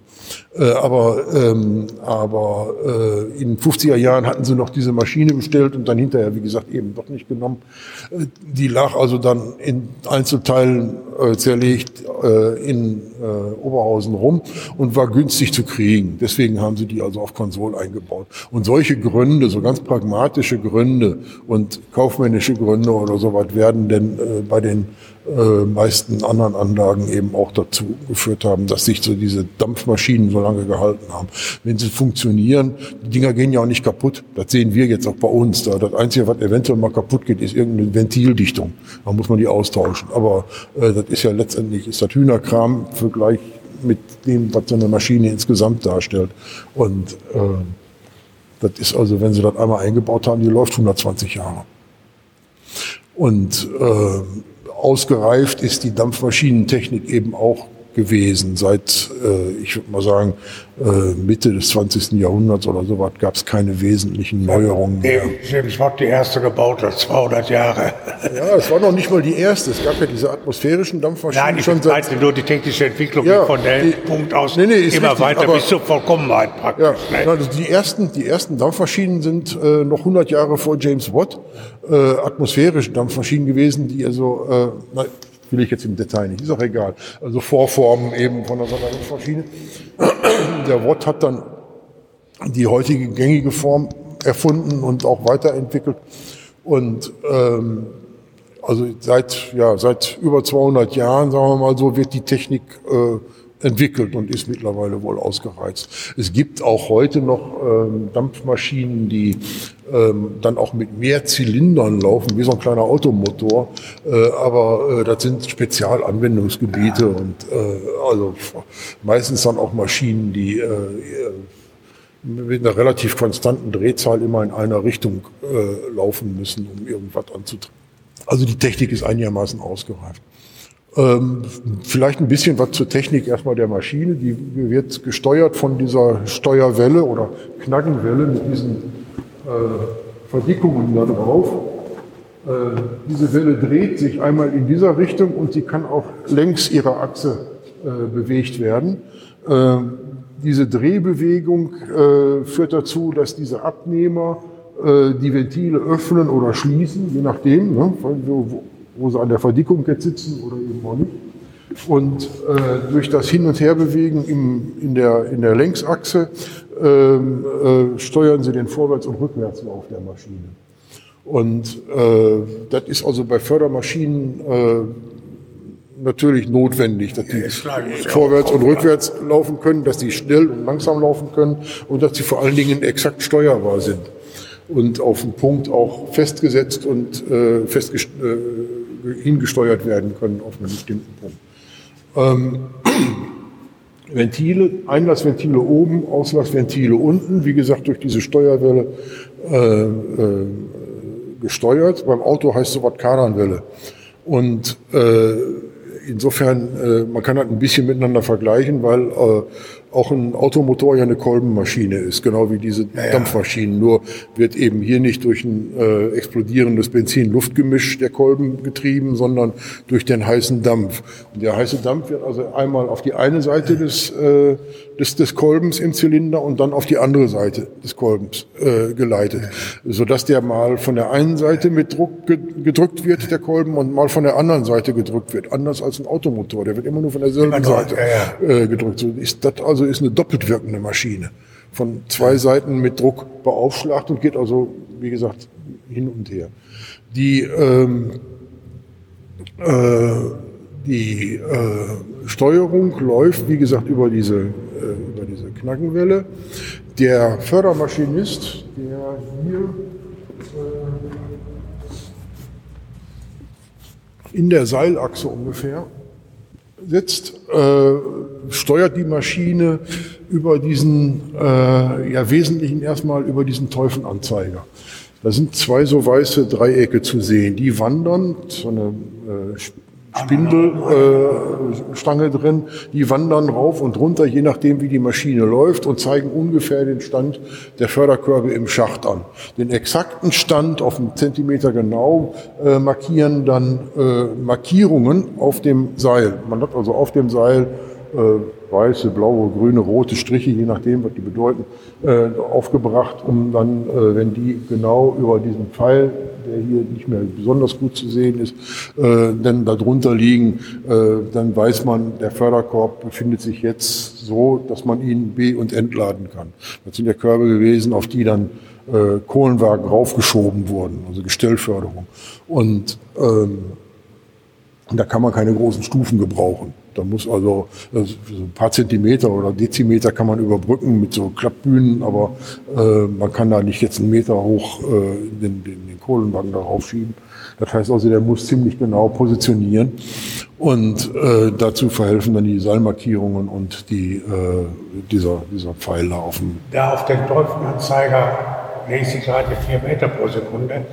Äh, aber ähm, aber äh, in den 50er Jahren hatten sie noch diese Maschine bestellt und dann hinterher, wie gesagt, eben doch nicht genommen. Äh, die lag also dann in Einzelteilen äh, zerlegt äh, in äh, Oberhausen rum und war günstig zu kriegen. Deswegen haben sie die also auf Konsol eingebaut. Und solche Gründe, so ganz pragmatische Gründe und kaufmännische Gründe oder sowas werden denn äh, bei den äh, meisten anderen Anlagen eben auch dazu geführt haben, dass sich so diese Dampfmaschinen so lange gehalten haben. Wenn sie funktionieren, die Dinger gehen ja auch nicht kaputt. Das sehen wir jetzt auch bei uns. Da das Einzige, was eventuell mal kaputt geht, ist irgendeine Ventildichtung. Da muss man die austauschen. Aber äh, das ist ja letztendlich ist das Hühnerkram, Vergleich mit dem, was so eine Maschine insgesamt darstellt. Und äh, das ist also, wenn sie das einmal eingebaut haben, die läuft 120 Jahre. Und äh, ausgereift ist die Dampfmaschinentechnik eben auch gewesen. Seit, äh, ich würde mal sagen, äh, Mitte des 20. Jahrhunderts oder so was gab es keine wesentlichen Neuerungen mehr. James Watt die erste gebaut hat, 200 Jahre. Ja, es war noch nicht mal die erste. Es gab ja diese atmosphärischen Dampfmaschinen Nein, ich schon seit nur die technische Entwicklung Ja, von dem Punkt aus Nee, nee, immer richtig, weiter aber- bis zur Vollkommenheit Ja, praktisch. ne? also die ersten, die ersten Dampfmaschinen sind äh, noch 100 Jahre vor James Watt äh, atmosphärische Dampfmaschinen gewesen, die also, äh, will ich jetzt im Detail nicht, ist auch egal. Also Vorformen eben von so einer Dampfmaschine. Der Watt hat dann die heutige gängige Form erfunden und auch weiterentwickelt. Und ähm, also seit, ja, seit über 200 Jahren, sagen wir mal so, wird die Technik äh, entwickelt und ist mittlerweile wohl ausgereizt. Es gibt auch heute noch ähm, Dampfmaschinen, die ähm, dann auch mit mehr Zylindern laufen, wie so ein kleiner Automotor. Äh, aber äh, das sind Spezialanwendungsgebiete und äh, also meistens dann auch Maschinen, die äh, mit einer relativ konstanten Drehzahl immer in einer Richtung äh, laufen müssen, um irgendwas anzutreiben. Also die Technik ist einigermaßen ausgereift. Ähm, vielleicht ein bisschen was zur Technik erstmal der Maschine. Die wird gesteuert von dieser Steuerwelle oder Knackenwelle mit diesen äh, Verdickungen da drauf. Äh, diese Welle dreht sich einmal in dieser Richtung und sie kann auch längs ihrer Achse äh, bewegt werden. Äh, diese Drehbewegung äh, führt dazu, dass diese Abnehmer äh, die Ventile öffnen oder schließen, je nachdem, ne, wo, wo, sie an der Verdickung jetzt sitzen oder eben auch nicht. Und äh, durch das Hin- und Herbewegen im, in, der, in der Längsachse ähm, äh, steuern sie den Vorwärts- und Rückwärtslauf der Maschine. Und äh, das ist also bei Fördermaschinen äh, natürlich notwendig, dass die vorwärts und rückwärts laufen können, dass die schnell und langsam laufen können und dass sie vor allen Dingen exakt steuerbar sind und auf den Punkt auch festgesetzt und äh, festgest äh, hingesteuert werden können auf einen bestimmten Punkt. Ähm, [clears throat] Ventile, Einlassventile oben, Auslassventile unten, wie gesagt durch diese Steuerwelle äh, äh, gesteuert. Beim Auto heißt sowas Kardanwelle. Und äh, insofern, äh, man kann das ein bisschen miteinander vergleichen, weil äh, auch ein Automotor ja eine Kolbenmaschine ist, genau wie diese Dampfmaschinen. Nur wird eben hier nicht durch ein äh, explodierendes Benzin-Luftgemisch der Kolben getrieben, sondern durch den heißen Dampf. Und der heiße Dampf wird also einmal auf die eine Seite des, äh, des, des Kolbens im Zylinder und dann auf die andere Seite des Kolbens äh, geleitet, sodass der mal von der einen Seite mit Druck ge gedrückt wird, der Kolben, und mal von der anderen Seite gedrückt wird. Anders als ein Automotor, der wird immer nur von derselben Seite ja, Äh, gedrückt. So ist das also ist eine doppelt wirkende Maschine. Von zwei Seiten mit Druck beaufschlagt und geht also, wie gesagt, hin und her. Die, ähm, äh, die äh, Steuerung läuft, wie gesagt, über diese, äh, über diese Knackenwelle. Der Fördermaschinist, der hier äh, in der Seilachse ungefähr sitzt, äh, steuert die Maschine über diesen, äh, ja wesentlichen erstmal über diesen Teufenanzeiger. Da sind zwei so weiße Dreiecke zu sehen, die wandern, so eine äh, Spindelstange äh, drin, die wandern rauf und runter, je nachdem wie die Maschine läuft und zeigen ungefähr den Stand der Förderkörbe im Schacht an. Den exakten Stand auf einen Zentimeter genau äh, markieren dann äh, Markierungen auf dem Seil. Man hat also auf dem Seil äh, weiße, blaue, grüne, rote Striche, je nachdem, was die bedeuten, äh, aufgebracht, um dann, äh, wenn die genau über diesen Pfeil, der hier nicht mehr besonders gut zu sehen ist, äh, dann darunter liegen, dann weiß man, der Förderkorb befindet sich jetzt so, dass man ihn be- und entladen kann. Das sind ja Körbe gewesen, auf die dann Kohlenwagen raufgeschoben wurden, also Gestellförderung. Und ähm, und da kann man keine großen Stufen gebrauchen. Da muss also, also so ein paar Zentimeter oder Dezimeter kann man überbrücken mit so Klappbühnen, aber äh, man kann da nicht jetzt einen Meter hoch äh, den, den, den Kohlenwagen darauf schieben. Das heißt also, der muss ziemlich genau positionieren. Und äh, dazu verhelfen dann die Seilmarkierungen und die, äh, dieser, dieser Pfeiler auf dem. Da auf den Teufenanzeiger lese ich gerade 4 Meter pro Sekunde.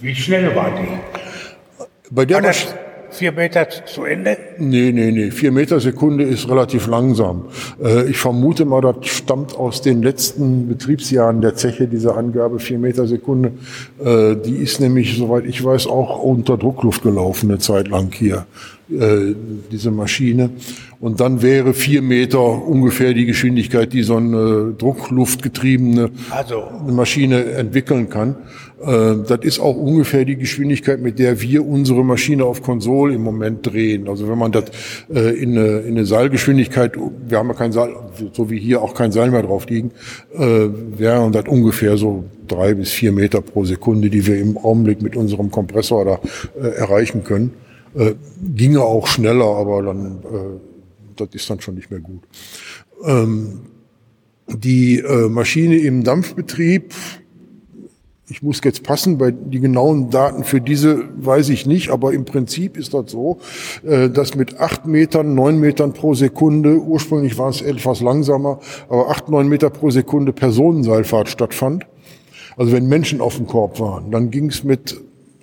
Wie schnell war die? Bei der War das 4 Meter zu Ende? Nee, nee, nee. Vier Meter Sekunde ist relativ langsam. Äh, ich vermute mal, das stammt aus den letzten Betriebsjahren der Zeche, diese Angabe vier Meter Sekunde. Äh, die ist nämlich, soweit ich weiß, auch unter Druckluft gelaufen eine Zeit lang hier, äh, diese Maschine. Und dann wäre vier Meter ungefähr die Geschwindigkeit, die so eine druckluftgetriebene Also. Maschine entwickeln kann. Äh, Das ist auch ungefähr die Geschwindigkeit, mit der wir unsere Maschine auf Konsole im Moment drehen. Also wenn man das äh, in eine, in eine Seilgeschwindigkeit, wir haben ja kein Seil, so wie hier auch kein Seil mehr drauf liegen, äh, wären das ungefähr so drei bis vier Meter pro Sekunde, die wir im Augenblick mit unserem Kompressor da erreichen können. Ginge auch schneller, aber dann, das ist dann schon nicht mehr gut. Ähm, die Maschine im Dampfbetrieb, ich muss jetzt passen, bei die genauen Daten für diese weiß ich nicht, aber im Prinzip ist das so, äh, dass mit acht Metern, neun Metern pro Sekunde, ursprünglich war es etwas langsamer, aber acht, neun Meter pro Sekunde Personenseilfahrt stattfand. Also wenn Menschen auf dem Korb waren, dann ging es mit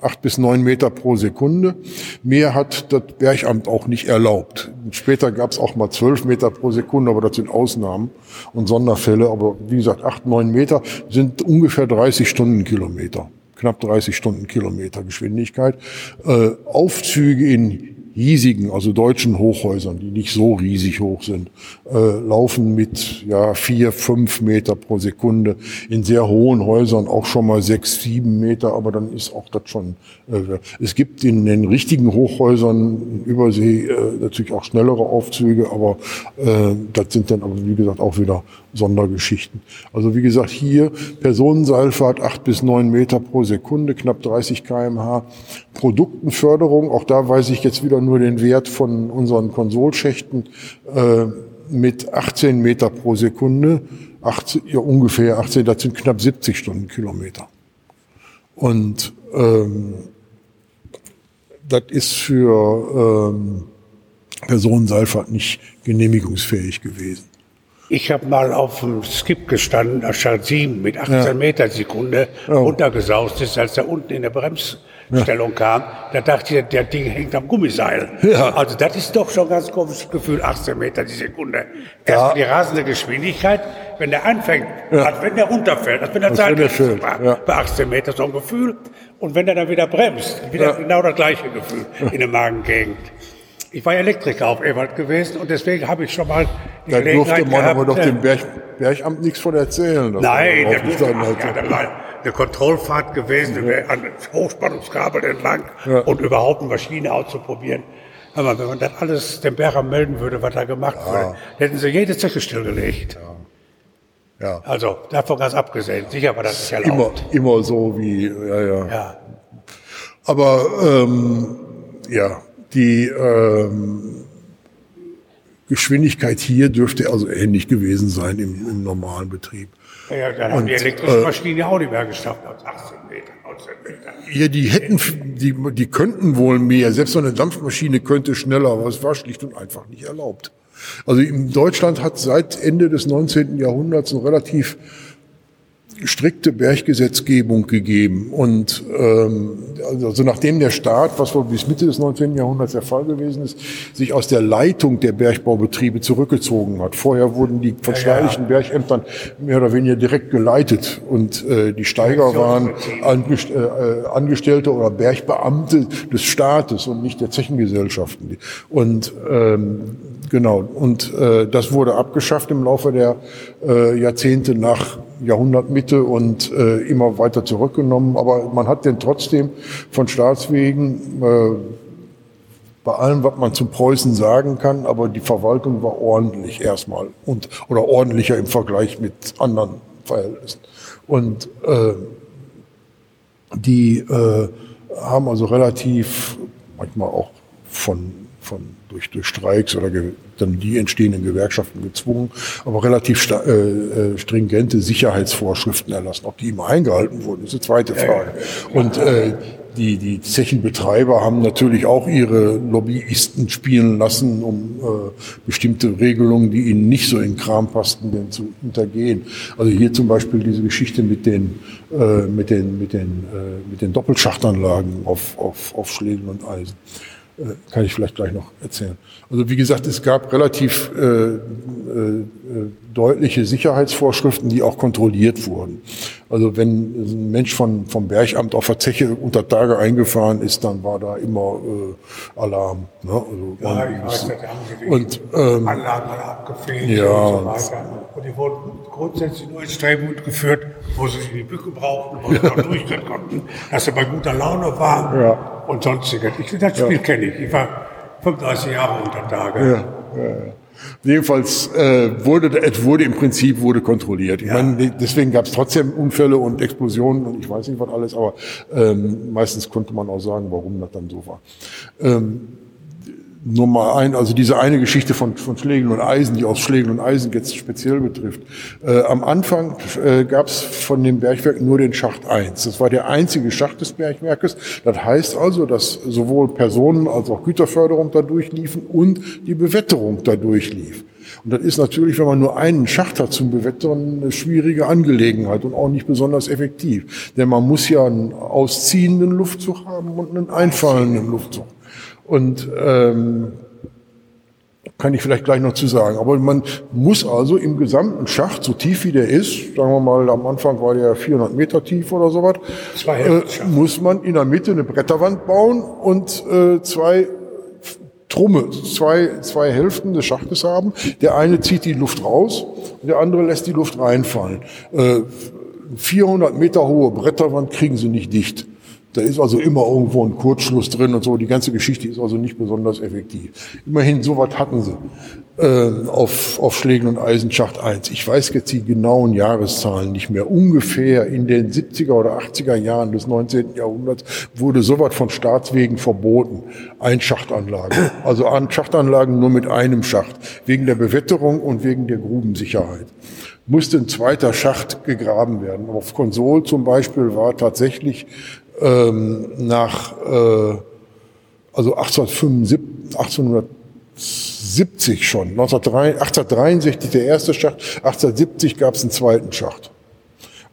acht bis neun Meter pro Sekunde. Mehr hat das Bergamt auch nicht erlaubt. Später gab es auch mal zwölf Meter pro Sekunde, aber das sind Ausnahmen und Sonderfälle. Aber wie gesagt, acht, neun Meter sind ungefähr 30 Stundenkilometer. Knapp 30 Stundenkilometer Geschwindigkeit. Äh, Aufzüge in hiesigen, also deutschen Hochhäusern, die nicht so riesig hoch sind, äh, laufen mit ja vier, fünf Meter pro Sekunde. In sehr hohen Häusern auch schon mal sechs, sieben Meter, aber dann ist auch das schon. Äh, es gibt in den richtigen Hochhäusern in Übersee äh, natürlich auch schnellere Aufzüge, aber äh, das sind dann aber wie gesagt auch wieder Sondergeschichten. Also wie gesagt hier Personenseilfahrt acht bis neun Meter pro Sekunde, knapp 30 kmh. Produktenförderung, auch da weiß ich jetzt wieder nur den Wert von unseren Konsolschächten äh, mit 18 Meter pro Sekunde, 18, ja, ungefähr 18, das sind knapp 70 Stundenkilometer. Und ähm, das ist für ähm, Personenseilfahrt nicht genehmigungsfähig gewesen. Ich habe mal auf dem Skip gestanden, da stand 7 mit 18 Ja. Meter Sekunde Oh. runtergesaust ist, als er unten in der Bremsstellung kam. Da dachte ich, der Ding hängt am Gummiseil. Ja. Also das ist doch schon ein ganz komisches Gefühl, 18 Meter die Sekunde. Ja. Erst die rasende Geschwindigkeit, wenn der anfängt, als wenn der runterfällt, als wenn der fällt, war, ja. bei 18 Meter so ein Gefühl. Und wenn er dann wieder bremst, wieder Ja. genau das gleiche Gefühl in der Magengegend. Ich war Elektriker auf Ewald gewesen und deswegen habe ich schon mal die Da durfte man aber doch äh, dem Berg, Bergamt nichts von erzählen. Nein, man der gestanden ach, ja, da war eine Kontrollfahrt gewesen, an Hochspannungskabel entlang Ja. und überhaupt eine Maschine auszuprobieren. Aber wenn man das alles dem Berger melden würde, was da gemacht wurde, hätten sie jede Zeche stillgelegt. Ja. Also davon ganz abgesehen. Sicher war das Immer, erlaubt. immer so wie, ja, ja. Ja. Aber ähm, ja, die ähm, Geschwindigkeit hier dürfte also ähnlich gewesen sein im, im normalen Betrieb. Ja, dann haben Und, die elektrischen äh, Maschinen ja auch nicht mehr geschafft als 18 Meter, 19 Meter. Ja, die hätten, die, die könnten wohl mehr. Selbst so eine Dampfmaschine könnte schneller, aber es war schlicht und einfach nicht erlaubt. Also in Deutschland hat seit Ende des 19. Jahrhunderts eine relativ strikte Berggesetzgebung gegeben. Und ähm, also nachdem der Staat, was wohl bis Mitte des 19. Jahrhunderts der Fall gewesen ist, sich aus der Leitung der Bergbaubetriebe zurückgezogen hat. Vorher wurden die von staatlichen Bergämtern mehr oder weniger direkt geleitet und äh, die Steiger waren Angest äh, Angestellte oder Bergbeamte des Staates und nicht der Zechengesellschaften. Und ähm, genau, und äh, das wurde abgeschafft im Laufe der äh, Jahrzehnte nach Jahrhundertmitte und äh, immer weiter zurückgenommen. Aber man hat den trotzdem von Staatswegen äh, bei allem, was man zu Preußen sagen kann, aber die Verwaltung war ordentlich erstmal und oder ordentlicher im Vergleich mit anderen Verhältnissen. Und äh, die äh, haben also relativ manchmal auch von von durch, durch Streiks oder dann die entstehenden Gewerkschaften gezwungen, aber relativ äh, äh, stringente Sicherheitsvorschriften erlassen. Ob die immer eingehalten wurden, ist eine zweite Frage. Und äh, die, die Zechenbetreiber haben natürlich auch ihre Lobbyisten spielen lassen, um äh, bestimmte Regelungen, die ihnen nicht so in Kram passten, denn zu hintergehen. Also hier zum Beispiel diese Geschichte mit den, äh, mit den, mit den, äh, mit den Doppelschachtanlagen auf, auf, auf Schlägen und Eisen. Äh, kann ich vielleicht gleich noch erzählen. Also wie gesagt, es gab relativ äh, äh, deutliche Sicherheitsvorschriften, die auch kontrolliert wurden. Also wenn ein Mensch von, vom Bergamt auf der Zeche unter Tage eingefahren ist, dann war da immer äh, Alarm. Ne? Also ja, ich weiß, da haben sie und, ähm, Anlagen alle abgefehlt ja, und so weiter. Und die wurden grundsätzlich nur ins Drehbuch geführt, wo sie die Bücke brauchten, wo sie noch durchgehen konnten, dass sie bei guter Laune waren Ja. und sonstiges. Ich, das Spiel kenne ich. Ich war 35 Jahre unter Tage. Ja, ja, ja. Jedenfalls äh, wurde es wurde im Prinzip wurde kontrolliert. Ich Ja. meine, deswegen gab es trotzdem Unfälle und Explosionen und ich weiß nicht was alles, aber ähm, meistens konnte man auch sagen, warum das dann so war. Ähm, nur mal ein, also diese eine Geschichte von, von Schlägen und Eisen, die aus Schlägen und Eisen jetzt speziell betrifft. Äh, am Anfang äh, gab es von dem Bergwerk nur den Schacht 1. Das war der einzige Schacht des Bergwerkes. Das heißt also, dass sowohl Personen als auch Güterförderung da durchliefen und die Bewetterung da durchlief. Und das ist natürlich, wenn man nur einen Schacht hat zum Bewettern, eine schwierige Angelegenheit und auch nicht besonders effektiv. Denn man muss ja einen ausziehenden Luftzug haben und einen einfallenden Luftzug. Und ähm, kann ich vielleicht gleich noch zu sagen. Aber man muss also im gesamten Schacht, so tief wie der ist, sagen wir mal, am Anfang war der 400 Meter tief oder sowas, äh, muss man in der Mitte eine Bretterwand bauen und äh, zwei Trumme, zwei, zwei Hälften des Schachtes haben. Der eine zieht die Luft raus und der andere lässt die Luft reinfallen. Äh, 400 Meter hohe Bretterwand kriegen sie nicht dicht. Da ist also immer irgendwo ein Kurzschluss drin und so. Die ganze Geschichte ist also nicht besonders effektiv. Immerhin, sowas hatten sie äh, auf, auf Schlägen und Eisenschacht 1. Ich weiß jetzt die genauen Jahreszahlen nicht mehr. Ungefähr in den 70er oder 80er Jahren des 19. Jahrhunderts wurde sowas von Staatswegen verboten. Einschachtanlagen. Also an Schachtanlagen nur mit einem Schacht. Wegen der Bewetterung und wegen der Grubensicherheit musste ein zweiter Schacht gegraben werden. Auf Konsol zum Beispiel war tatsächlich ähm, nach äh, also 1875, 1870 schon, 1903 1863 der erste Schacht, 1870 gab es einen zweiten Schacht.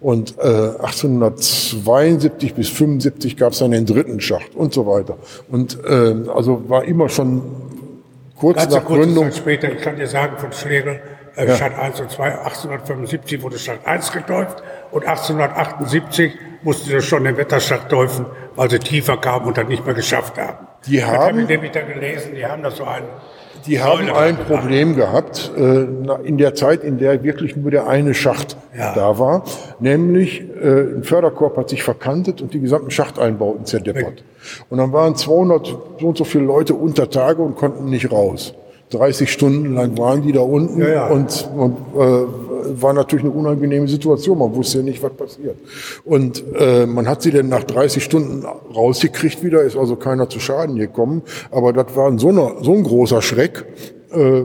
Und äh, 1872 bis 75 gab es dann den dritten Schacht und so weiter. Und äh, also war immer schon kurz Ganz nach kurze Gründung. Zeit später, ich kann dir sagen, von Schlegel, äh, Ja. Stadt 1 und 2, 1875 wurde Stadt 1 getäuft und 1878 musste sie schon den Wetterschacht täufen, weil sie tiefer kamen und das nicht mehr geschafft haben. Die Das haben- habe ich nämlich gelesen, die haben das so ein... Die haben ein. Problem gehabt äh, in der Zeit, in der wirklich nur der eine Schacht Ja. da war, nämlich äh, ein Förderkorb hat sich verkantet und die gesamten Schachteinbauten zerdeppert. Und dann waren 200 so und so viele Leute unter Tage und konnten nicht raus. 30 Stunden lang waren die da unten Ja, ja. und, und äh, war natürlich eine unangenehme Situation. Man wusste ja nicht, was passiert. Und äh, man hat sie dann nach 30 Stunden rausgekriegt wieder, ist also keiner zu Schaden gekommen. Aber das war so, eine, so ein großer Schreck, äh,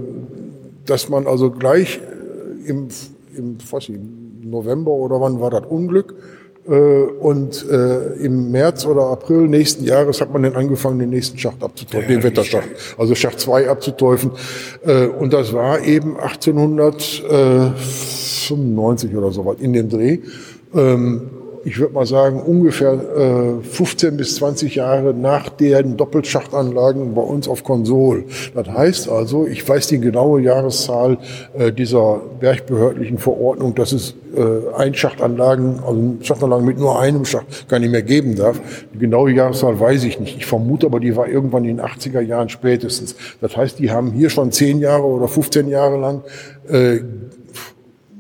dass man also gleich äh, im, im, was ich, November oder wann war das Unglück, und äh, im März oder April nächsten Jahres hat man dann angefangen, den nächsten Schacht abzuteufeln, den Wetterschacht, also Schacht 2 abzuteufeln. Äh, und das war eben 1895 oder so was in dem Dreh. Ähm, ich würde mal sagen, ungefähr äh, 15 bis 20 Jahre nach den Doppelschachtanlagen bei uns auf Konsol. Das heißt also, ich weiß die genaue Jahreszahl äh, dieser bergbehördlichen Verordnung, dass es äh, Einschachtanlagen, also Schachtanlagen mit nur einem Schacht gar nicht mehr geben darf. Die genaue Jahreszahl weiß ich nicht. Ich vermute aber, die war irgendwann in den 80er Jahren spätestens. Das heißt, die haben hier schon 10 Jahre oder 15 Jahre lang äh,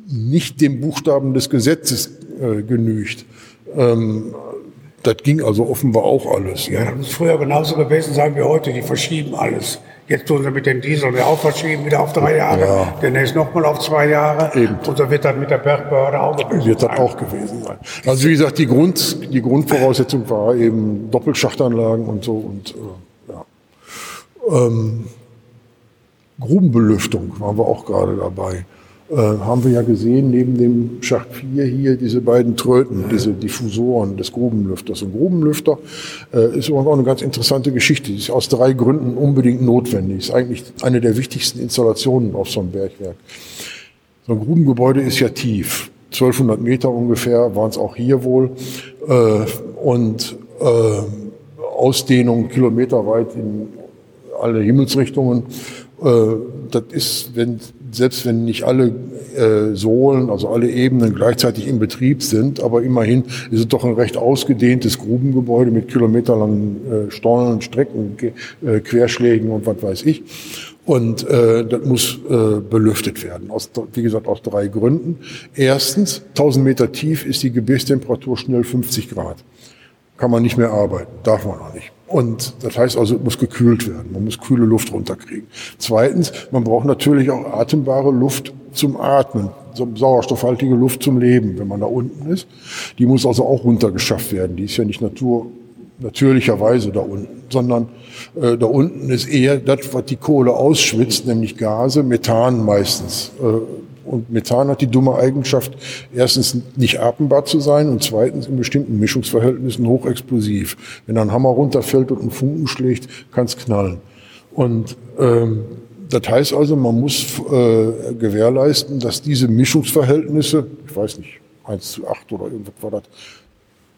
nicht dem Buchstaben des Gesetzes äh, genügt. Ähm, das ging also offenbar auch alles. Ja, das muss früher genauso gewesen sein wie heute, die verschieben alles. Jetzt tun sie mit den Diesel ja auch verschieben, wieder auf drei Jahre, Ja. demnächst nochmal auf zwei Jahre. Eben. Und so wird das mit der Bergbehörde auch gewesen Wird das sein. auch gewesen sein. Also wie gesagt, die, Grund, die Grundvoraussetzung war eben Doppelschachtanlagen und so und äh, ja. Ähm, Grubenbelüftung waren wir auch gerade dabei. Äh, haben wir ja gesehen, neben dem Schacht 4 hier diese beiden Tröten, diese Diffusoren des Grubenlüfters. Und Grubenlüfter äh, ist auch eine ganz interessante Geschichte. Die ist aus drei Gründen unbedingt notwendig. Ist eigentlich eine der wichtigsten Installationen auf so einem Bergwerk. So ein Grubengebäude ist ja tief. 1200 Meter ungefähr waren es auch hier wohl. Äh, und äh, Ausdehnung kilometerweit in alle Himmelsrichtungen. Äh, das ist, wenn, selbst wenn nicht alle äh, Sohlen, also alle Ebenen gleichzeitig in Betrieb sind, aber immerhin ist es doch ein recht ausgedehntes Grubengebäude mit kilometerlangen äh, Stollen, Strecken, äh, Querschlägen und was weiß ich. Und äh, das muss äh, belüftet werden, aus, wie gesagt, aus drei Gründen. Erstens, 1000 Meter tief ist die Gebirgstemperatur schnell 50 Grad. Kann man nicht mehr arbeiten, darf man auch nicht. Und das heißt also, es muss gekühlt werden. Man muss kühle Luft runterkriegen. Zweitens, man braucht natürlich auch atembare Luft zum Atmen, sauerstoffhaltige Luft zum Leben, wenn man da unten ist. Die muss also auch runtergeschafft werden. Die ist ja nicht Natur, natürlicherweise da unten, sondern äh, da unten ist eher das, was die Kohle ausschwitzt, nämlich Gase, Methan meistens. Äh, und Methan hat die dumme Eigenschaft, erstens nicht atmbar zu sein und zweitens in bestimmten Mischungsverhältnissen hochexplosiv. Wenn ein Hammer runterfällt und ein Funken schlägt, kann es knallen. Und ähm, das heißt also, man muss äh, gewährleisten, dass diese Mischungsverhältnisse, ich weiß nicht, 1 zu 8 oder irgendwas war das,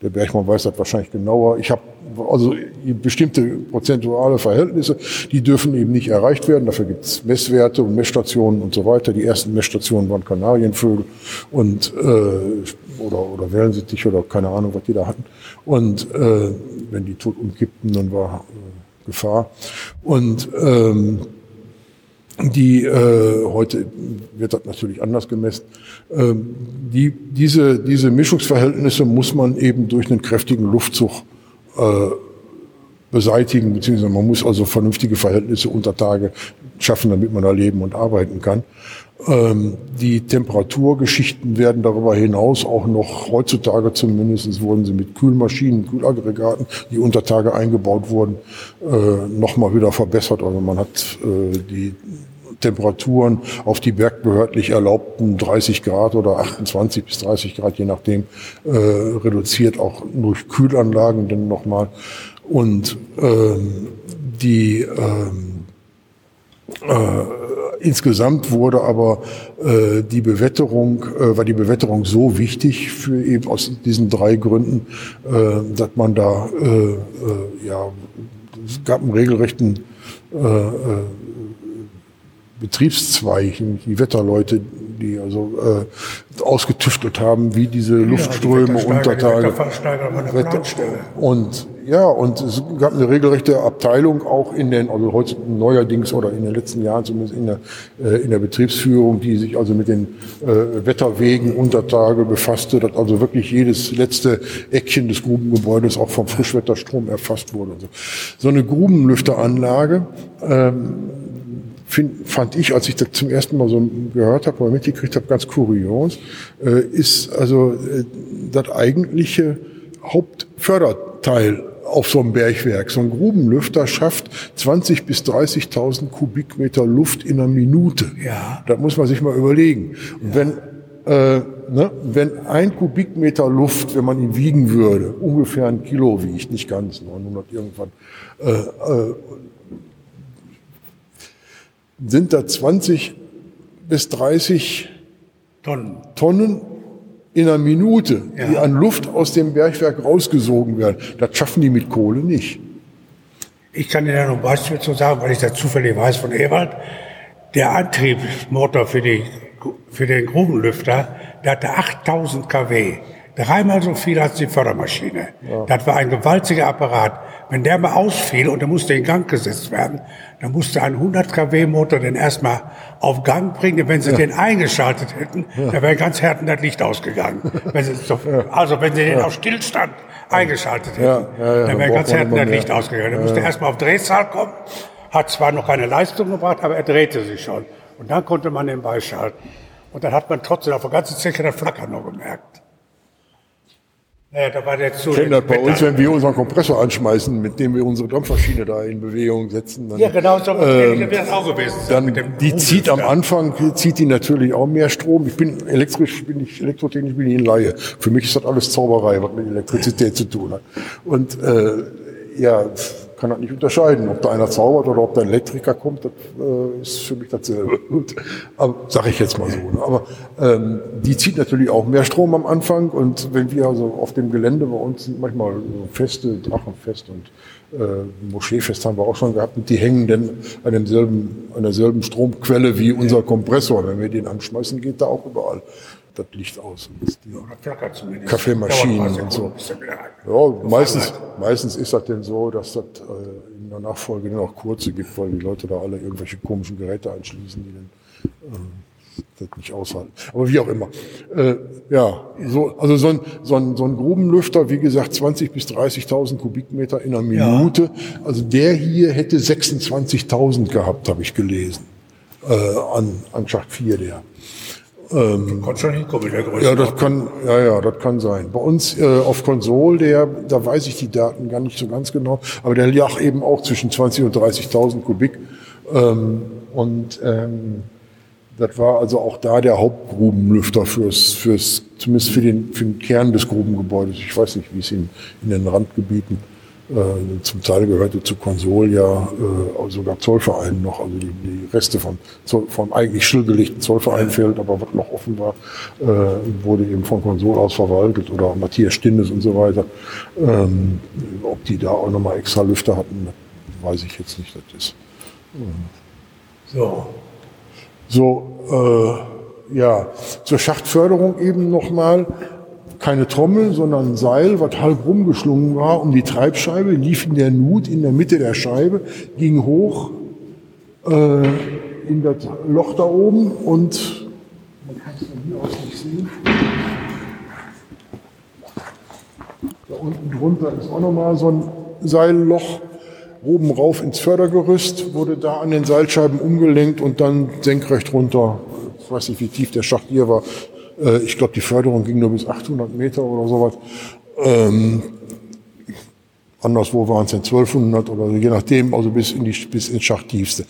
der Bergmann weiß das wahrscheinlich genauer. Ich habe also bestimmte prozentuale Verhältnisse, die dürfen eben nicht erreicht werden. Dafür gibt es Messwerte und Messstationen und so weiter. Die ersten Messstationen waren Kanarienvögel und äh, oder oder Wellensittich oder keine Ahnung, was die da hatten. Und äh, wenn die tot umkippten, dann war äh, Gefahr. Und ähm, die äh, heute wird das natürlich anders gemessen. Ähm, die, diese, diese Mischungsverhältnisse muss man eben durch einen kräftigen Luftzug äh, beseitigen, beziehungsweise man muss also vernünftige Verhältnisse unter Tage schaffen, damit man da leben und arbeiten kann. Ähm, die Temperaturgeschichten werden darüber hinaus auch noch heutzutage zumindest wurden sie mit Kühlmaschinen, Kühlaggregaten, die unter Tage eingebaut wurden, äh, nochmal wieder verbessert. Also man hat äh, die Temperaturen auf die bergbehördlich erlaubten 30 Grad oder 28 bis 30 Grad, je nachdem, äh, reduziert auch durch Kühlanlagen dann nochmal. Und ähm, die ähm, äh, insgesamt wurde aber äh, die Bewetterung, äh, war die Bewetterung so wichtig für eben aus diesen drei Gründen, äh, dass man da äh, äh, ja es gab einen regelrechten äh, äh, Betriebszweig, die Wetterleute, die also äh, ausgetüftelt haben, wie diese Luftströme die Untertage. Die Wetter und ja, und es gab eine regelrechte Abteilung auch in den, also heute neuerdings oder in den letzten Jahren zumindest in der, äh, in der Betriebsführung, die sich also mit den äh, Wetterwegen Untertage befasste, dass also wirklich jedes letzte Eckchen des Grubengebäudes auch vom Frischwetterstrom erfasst wurde. So, so eine Grubenlüfteranlage ähm, find, fand ich, als ich das zum ersten Mal so gehört habe oder mitgekriegt habe, ganz kurios, äh, ist also äh, das eigentliche Hauptförderteil auf so einem Bergwerk. So ein Grubenlüfter schafft 20 bis 30.000 Kubikmeter Luft in einer Minute. Ja. Das muss man sich mal überlegen. Und wenn äh, ne, wenn ein Kubikmeter Luft, wenn man ihn wiegen würde, ungefähr ein Kilo wiegt, nicht ganz, 900 irgendwann, äh, äh, sind da 20 bis 30 Tonnen. Tonnen in einer Minute, Ja. die an Luft aus dem Bergwerk rausgesogen werden. Das schaffen die mit Kohle nicht. Ich kann Ihnen ja noch ein Beispiel zu sagen, weil ich das zufällig weiß von Ewald. Der Antriebsmotor für, die, für den Grubenlüfter, der hatte 8000 kW. Dreimal so viel als die Fördermaschine. Das war ein gewaltiger Apparat. Wenn der mal ausfiel und der musste in Gang gesetzt werden, dann musste ein 100 kW Motor den erstmal auf Gang bringen. Wenn sie den eingeschaltet hätten, dann wäre ganz Härten das Licht ausgegangen. [laughs] Wenn so, also wenn sie den auf Stillstand eingeschaltet hätten, Ja, ja, ja, dann wäre ganz Härten das. Licht ausgegangen. Er musste erstmal auf Drehzahl kommen, hat zwar noch keine Leistung gebracht, aber er drehte sich schon. Und dann konnte man den beischalten. Und dann hat man trotzdem auf der ganzen Zeche das Flackern noch gemerkt. Naja, da war der zu. Kennen das bei uns, wenn wir unseren Kompressor anschmeißen, mit dem wir unsere Dampfmaschine da in Bewegung setzen. Dann, Ja, genau so ähm, wäre es auch gewesen. dann die zieht am. Anfang zieht die natürlich auch mehr Strom. Ich bin elektrisch, bin ich elektrotechnisch bin ich ein Laie. Für mich ist das alles Zauberei, was mit Elektrizität zu tun hat. Und äh, ja, kann das nicht unterscheiden, ob da einer zaubert oder ob da ein Elektriker kommt. Das äh, ist für mich dasselbe. [laughs] Aber sage ich jetzt mal so. Ne? Aber ähm, die zieht natürlich auch mehr Strom am Anfang. Und wenn wir also auf dem Gelände bei uns sind manchmal so Feste, Drachenfest und äh, Moscheefest haben wir auch schon gehabt und die hängen dann an demselben, an derselben Stromquelle wie unser Kompressor. Wenn wir den anschmeißen, geht da auch überall das Licht aus. Zumindest. Kaffeemaschinen und so. Ja, meistens, meistens ist das denn so, dass das äh, in der Nachfolge nur noch kurze gibt, weil die Leute da alle irgendwelche komischen Geräte anschließen, die dann äh, das nicht aushalten. Aber wie auch immer. Äh, ja, so, also so ein, so, ein, so ein Grubenlüfter, wie gesagt, 20 bis 30.000 Kubikmeter in einer Minute. Also der hier hätte 26.000 gehabt, habe ich gelesen. Äh, an, an Schacht 4 der. Konnte schon hinkommen der Größe. Ja, das kann, ja, ja, das kann sein. Bei uns äh, auf Konsol, der, da weiß ich die Daten gar nicht so ganz genau, aber der lag eben auch zwischen 20 und 30.000 Kubik. Ähm, und ähm, das war also auch da der Hauptgrubenlüfter fürs, fürs, zumindest für den, für den Kern des Grubengebäudes. Ich weiß nicht, wie es in, in den Randgebieten äh, zum Teil gehörte zu Konsol ja äh, sogar Zollverein noch, also die, die Reste von, vom eigentlich stillgelegten Zollverein fehlt, aber was noch offen war, äh, wurde eben von Konsol aus verwaltet oder Matthias Stindes und so weiter. Ähm, ob die da auch nochmal extra Lüfter hatten, weiß ich jetzt nicht. Das ist So. so, äh, ja, zur Schachtförderung eben nochmal. Keine Trommel, sondern ein Seil, was halb rumgeschlungen war um die Treibscheibe, lief in der Nut in der Mitte der Scheibe, ging hoch äh, in das Loch da oben und man kann es von hier aus nicht sehen. Da unten drunter ist auch nochmal so ein Seilloch oben rauf ins Fördergerüst, wurde da an den Seilscheiben umgelenkt und dann senkrecht runter. Ich weiß nicht, wie tief der Schacht hier war. Äh, Ich glaube, die Förderung ging nur bis 800 Meter oder sowas. Ähm, anderswo waren es dann 1200 oder so, je nachdem, also bis, in die, bis ins Schachttiefste.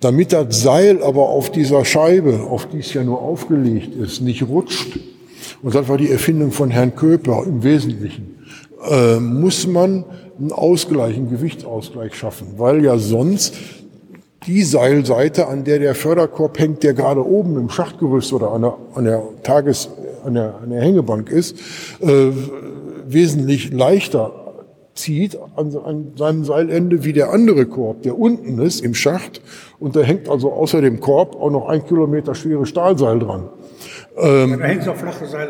Damit das Seil aber auf dieser Scheibe, auf die es ja nur aufgelegt ist, nicht rutscht, und das war die Erfindung von Herrn Köper im Wesentlichen, äh, muss man einen Ausgleich, einen Gewichtsausgleich schaffen, weil ja sonst die Seilseite, an der der Förderkorb hängt, der gerade oben im Schachtgerüst oder an der, an der Tages, an der, an der Hängebank ist, äh, wesentlich leichter zieht an, an seinem Seilende wie der andere Korb, der unten ist im Schacht. Und da hängt also außer dem Korb auch noch ein Kilometer schwere Stahlseil dran.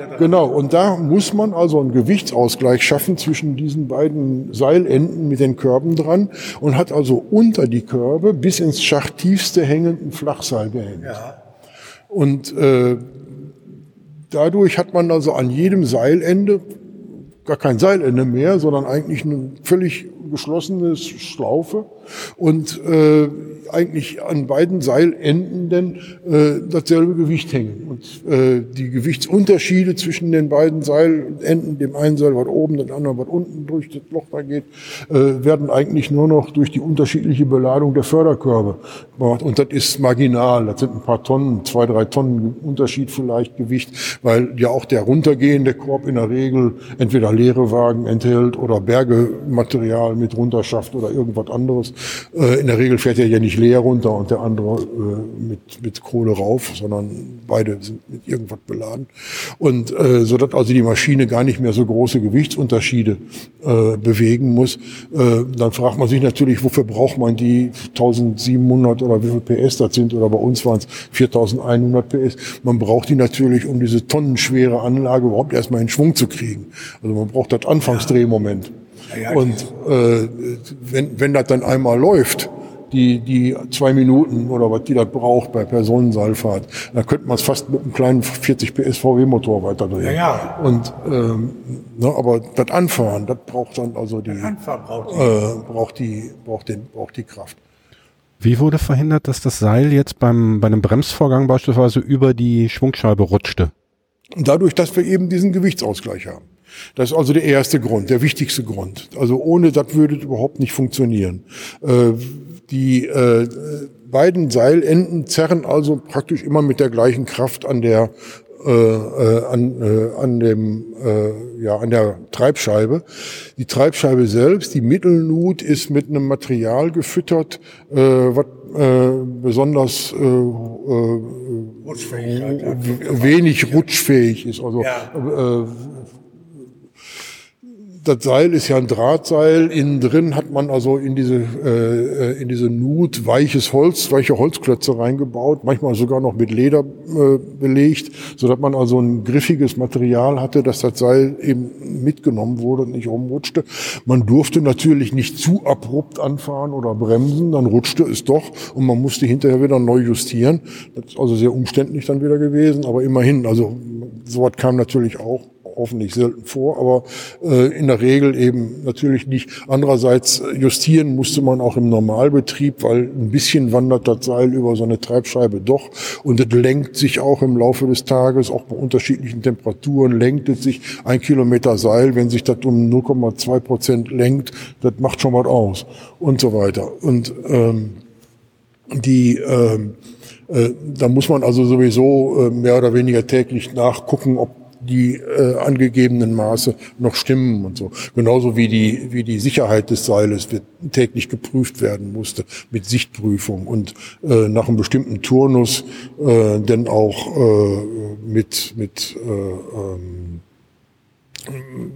Dran. Genau, und da muss man also einen Gewichtsausgleich schaffen zwischen diesen beiden Seilenden mit den Körben dran und hat also unter die Körbe bis ins Schachttiefste hängenden Flachseil gehängt. Ja. Und äh, dadurch hat man also an jedem Seilende gar kein Seilende mehr, sondern eigentlich eine völlig geschlossene Schlaufe und äh, eigentlich an beiden Seilenden äh, dasselbe Gewicht hängen. Und äh, die Gewichtsunterschiede zwischen den beiden Seilenden, dem einen Seil, was oben, dem anderen, was unten durch das Loch da geht, äh, werden eigentlich nur noch durch die unterschiedliche Beladung der Förderkörbe gemacht. Und das ist marginal. Das sind ein paar Tonnen, zwei, drei Tonnen Unterschied vielleicht Gewicht, weil ja auch der runtergehende Korb in der Regel entweder leere Wagen enthält oder Bergematerial mit runterschafft oder irgendwas anderes. Äh, in der Regel fährt er ja nicht leer runter und der andere äh, mit, mit Kohle rauf, sondern beide sind mit irgendwas beladen. Und äh, so dass also die Maschine gar nicht mehr so große Gewichtsunterschiede äh, bewegen muss. Äh, dann fragt man sich natürlich, wofür braucht man die 1700 oder wie viel PS das sind oder bei uns waren es 4100 PS. Man braucht die natürlich, um diese tonnenschwere Anlage überhaupt erstmal in Schwung zu kriegen. Also man braucht das Anfangsdrehmoment. Ja, Und äh, wenn, wenn das dann einmal läuft, die, die zwei Minuten oder was die das braucht bei Personenseilfahrt, dann könnte man es fast mit einem kleinen 40 PS VW-Motor weiterdrehen. Ja, ja. Und ähm, ne, aber das Anfahren, das braucht dann also die, braucht die. äh, braucht die, braucht den, braucht die Kraft. Wie wurde verhindert, dass das Seil jetzt beim, bei einem Bremsvorgang beispielsweise über die Schwungscheibe rutschte? Dadurch, dass wir eben diesen Gewichtsausgleich haben. Das ist also der erste Grund, der wichtigste Grund. Also ohne das würde es überhaupt nicht funktionieren. Äh, die äh, beiden Seilenden zerren also praktisch immer mit der gleichen Kraft an der äh, äh, an, äh, an dem äh, ja an der Treibscheibe. Die Treibscheibe selbst, die Mittelnut, ist mit einem Material gefüttert, äh, was äh, besonders äh, äh, wenig rutschfähig ist. Also ja. äh, das Seil ist ja ein Drahtseil. Innen drin hat man also in diese, äh, in diese Nut weiches Holz, weiche Holzklötze reingebaut, manchmal sogar noch mit Leder äh, belegt, so dass man also ein griffiges Material hatte, dass das Seil eben mitgenommen wurde und nicht rumrutschte. Man durfte natürlich nicht zu abrupt anfahren oder bremsen, dann rutschte es doch und man musste hinterher wieder neu justieren. Das ist also sehr umständlich dann wieder gewesen, aber immerhin, also sowas kam natürlich auch hoffentlich selten vor, aber äh, in der Regel eben natürlich nicht. Andererseits äh, justieren musste man auch im Normalbetrieb, weil ein bisschen wandert das Seil über so eine Treibscheibe doch und es lenkt sich auch im Laufe des Tages, auch bei unterschiedlichen Temperaturen, lenkt es sich ein Kilometer Seil, wenn sich das um 0,2 Prozent lenkt, das macht schon was aus und so weiter. Und ähm, die ähm, äh, da muss man also sowieso äh, mehr oder weniger täglich nachgucken, ob die äh, angegebenen Maße noch stimmen und so. Genauso wie die, wie die Sicherheit des Seiles wird täglich geprüft werden musste mit Sichtprüfung und äh, nach einem bestimmten Turnus äh, denn auch äh, mit, mit äh, ähm,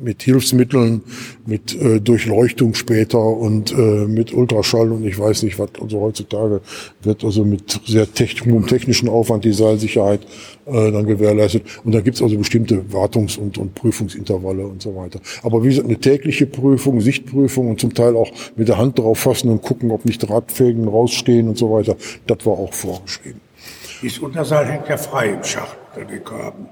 mit Hilfsmitteln, mit äh, Durchleuchtung später und äh, mit Ultraschall und ich weiß nicht was. Also heutzutage wird also mit sehr techn technischen Aufwand die Seilsicherheit äh, dann gewährleistet. Und da gibt's also bestimmte Wartungs- und, und Prüfungsintervalle und so weiter. Aber wie gesagt, eine tägliche Prüfung, Sichtprüfung und zum Teil auch mit der Hand drauf fassen und gucken, ob nicht Radfägen rausstehen und so weiter, das war auch vorgeschrieben. Dieses Unterseil hängt ja frei im Schacht, den Körben.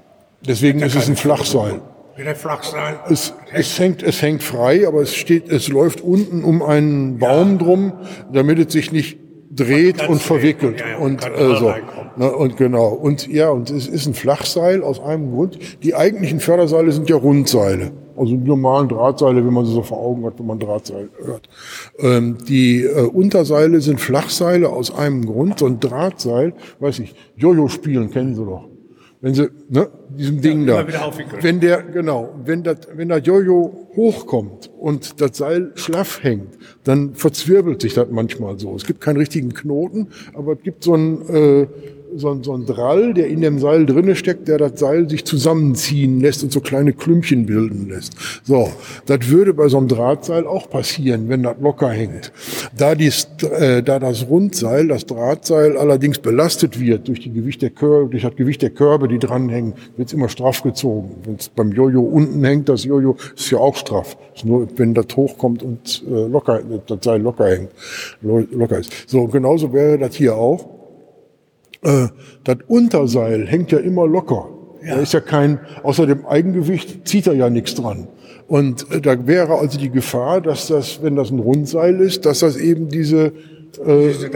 Deswegen ist es ein Flachseil. Wird flach sein? Es, es, hängt, es hängt frei, aber es steht, es läuft unten um einen Baum ja. drum, damit es sich nicht dreht und verwickelt ja, ja, und äh, so. Ne, und genau. Und ja, und es ist ein Flachseil aus einem Grund. Die eigentlichen Förderseile sind ja Rundseile. Also die normalen Drahtseile, wie man sie so vor Augen hat, wenn man Drahtseil hört. Ähm, die äh, Unterseile sind Flachseile aus einem Grund. So ein Drahtseil, weiß ich, Jojo spielen kennen Sie doch. Wenn sie, ne, diesem Ding ja, da, wenn der, genau, wenn das, wenn der Jojo hochkommt und das Seil schlaff hängt, dann verzwirbelt sich das manchmal so. Es gibt keinen richtigen Knoten, aber es gibt so ein, äh, so ein, so ein Drall, der in dem Seil drinne steckt, der das Seil sich zusammenziehen lässt und so kleine Klümpchen bilden lässt. So, das würde bei so einem Drahtseil auch passieren, wenn das locker hängt. Da, dies, äh, da das Rundseil, das Drahtseil allerdings belastet wird durch, die Gewicht der Körbe, durch das Gewicht der Körbe, die dranhängen, wird es immer straff gezogen. Wenn es beim Jojo unten hängt, das Jojo ist ja auch straff. Ist nur wenn das hochkommt und äh, locker, das Seil locker hängt, locker ist. So, genauso wäre das hier auch äh, das Unterseil hängt ja immer locker. Ja. Da ist ja kein, außer dem Eigengewicht zieht er ja nichts dran. Und äh, da wäre also die Gefahr, dass das, wenn das ein Rundseil ist, dass das eben diese äh, diese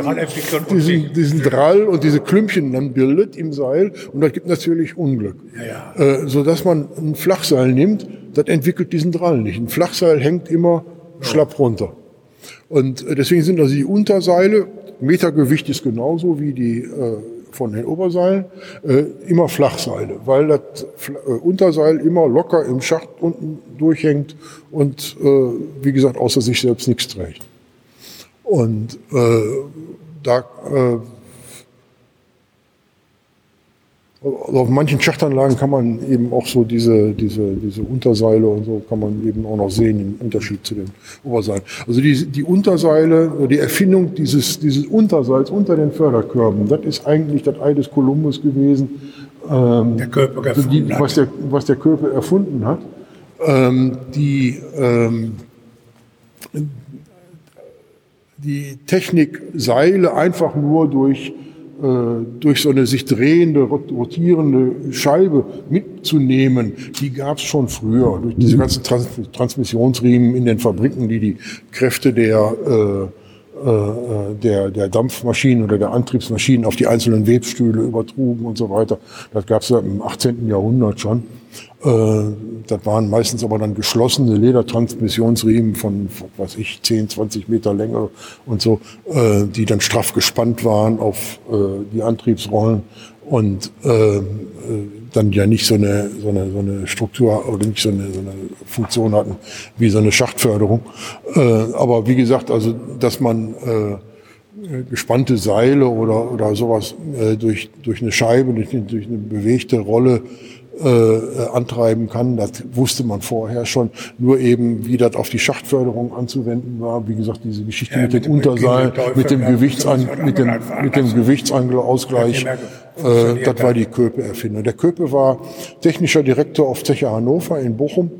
diesen, diesen Drall und diese Klümpchen dann bildet im Seil und das gibt natürlich Unglück. Ja, ja. Äh, so dass man ein Flachseil nimmt, das entwickelt diesen Drall nicht. Ein Flachseil hängt immer ja. schlapp runter. Und äh, deswegen sind also die Unterseile, Metergewicht ist genauso wie die äh, von den Oberseilen äh, immer Flachseile, weil das äh, Unterseil immer locker im Schacht unten durchhängt und äh, wie gesagt außer sich selbst nichts trägt. Und äh, da äh, also auf manchen Schachtanlagen kann man eben auch so diese, diese, diese Unterseile und so kann man eben auch noch sehen im Unterschied zu den Oberseilen. Also die, die Unterseile, die Erfindung dieses, dieses Unterseils unter den Förderkörben, das ist eigentlich das Ei des Kolumbus gewesen. Ähm, der Körper also die, was, der, was der Körper erfunden hat. Ähm, die, ähm, die Technik Seile einfach nur durch durch so eine sich drehende, rotierende Scheibe mitzunehmen, die gab es schon früher. Durch diese ganzen Trans Transmissionsriemen in den Fabriken, die die Kräfte der, äh, äh, der, der Dampfmaschinen oder der Antriebsmaschinen auf die einzelnen Webstühle übertrugen und so weiter. Das gab es ja im 18. Jahrhundert schon. Äh, das waren meistens aber dann geschlossene Ledertransmissionsriemen von, was ich, 10, 20 Meter Länge und so, äh, die dann straff gespannt waren auf äh, die Antriebsrollen und dann ja nicht so eine, so eine, so eine Struktur oder nicht so eine, so eine Funktion hatten wie so eine Schachtförderung. Aber wie gesagt, also dass man gespannte Seile oder, oder sowas durch, durch eine Scheibe, durch eine bewegte Rolle äh, antreiben kann. Das wusste man vorher schon. Nur eben, wie das auf die Schachtförderung anzuwenden war. Wie gesagt, diese Geschichte ja, mit, mit, dem Unterseil, mit dem, Gewichtsan mit dem, mit dem Gewichtsangelausgleich. Äh, das war die Köpe-Erfindung. Der Köpe war technischer Direktor auf Zeche Hannover in Bochum,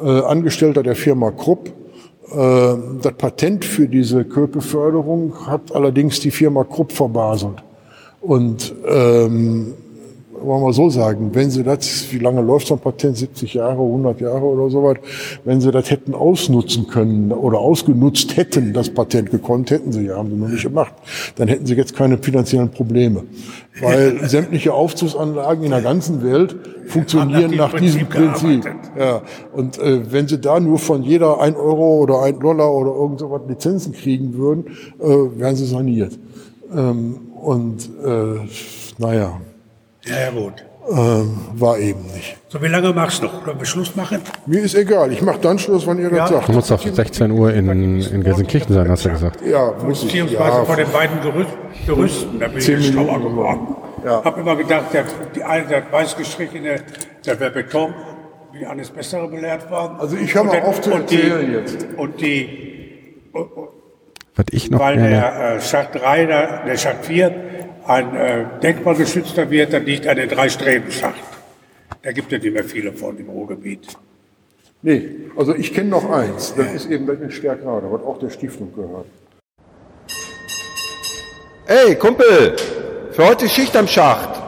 äh, Angestellter der Firma Krupp. Äh, das Patent für diese Köpe-Förderung hat allerdings die Firma Krupp verbaselt. Und ähm, wollen wir so sagen, wenn sie das, wie lange läuft so ein Patent, 70 Jahre, 100 Jahre oder so was, wenn sie das hätten ausnutzen können oder ausgenutzt hätten, das Patent gekonnt, hätten sie ja, haben sie noch nicht gemacht, dann hätten sie jetzt keine finanziellen Probleme. Weil [laughs] sämtliche Aufzugsanlagen in der ganzen Welt funktionieren nach, diesem Prinzip. Ja. Und äh, wenn sie da nur von jeder ein Euro oder ein Dollar oder irgend so was Lizenzen kriegen würden, äh, wären sie saniert. Ähm, und äh, naja. Ja, ja, gut. Ähm, war eben nicht. So, wie lange machst du noch? Können wir Schluss machen? Mir ist egal. Ich mache dann Schluss, wann ihr ja. das sagt. Du musst auf 16 Uhr in, in Gelsenkirchen sein, hast du gesagt. Ja, muss ich. Beziehungsweise ja. von den beiden Gerüst, Gerüsten. Da bin ich schlauer geworden. Ja. habe immer gedacht, der, die eine, der weiß gestrichene, der wäre Beton, wie alles Bessere belehrt waren. Also ich habe auch oft zu erzählen jetzt. Und die, und, Was ich noch weil der äh, Schacht 3, der, der Schacht 4, ein äh, denkmalgeschützter wird, dann liegt eine Drei-Streben-Schacht. Da gibt es nicht mehr viele von im Ruhrgebiet. Nee, also ich kenne noch eins. Das ja. ist eben das in Stärkrade, was auch der Stiftung gehört. Ey, Kumpel, für heute Schicht am Schacht.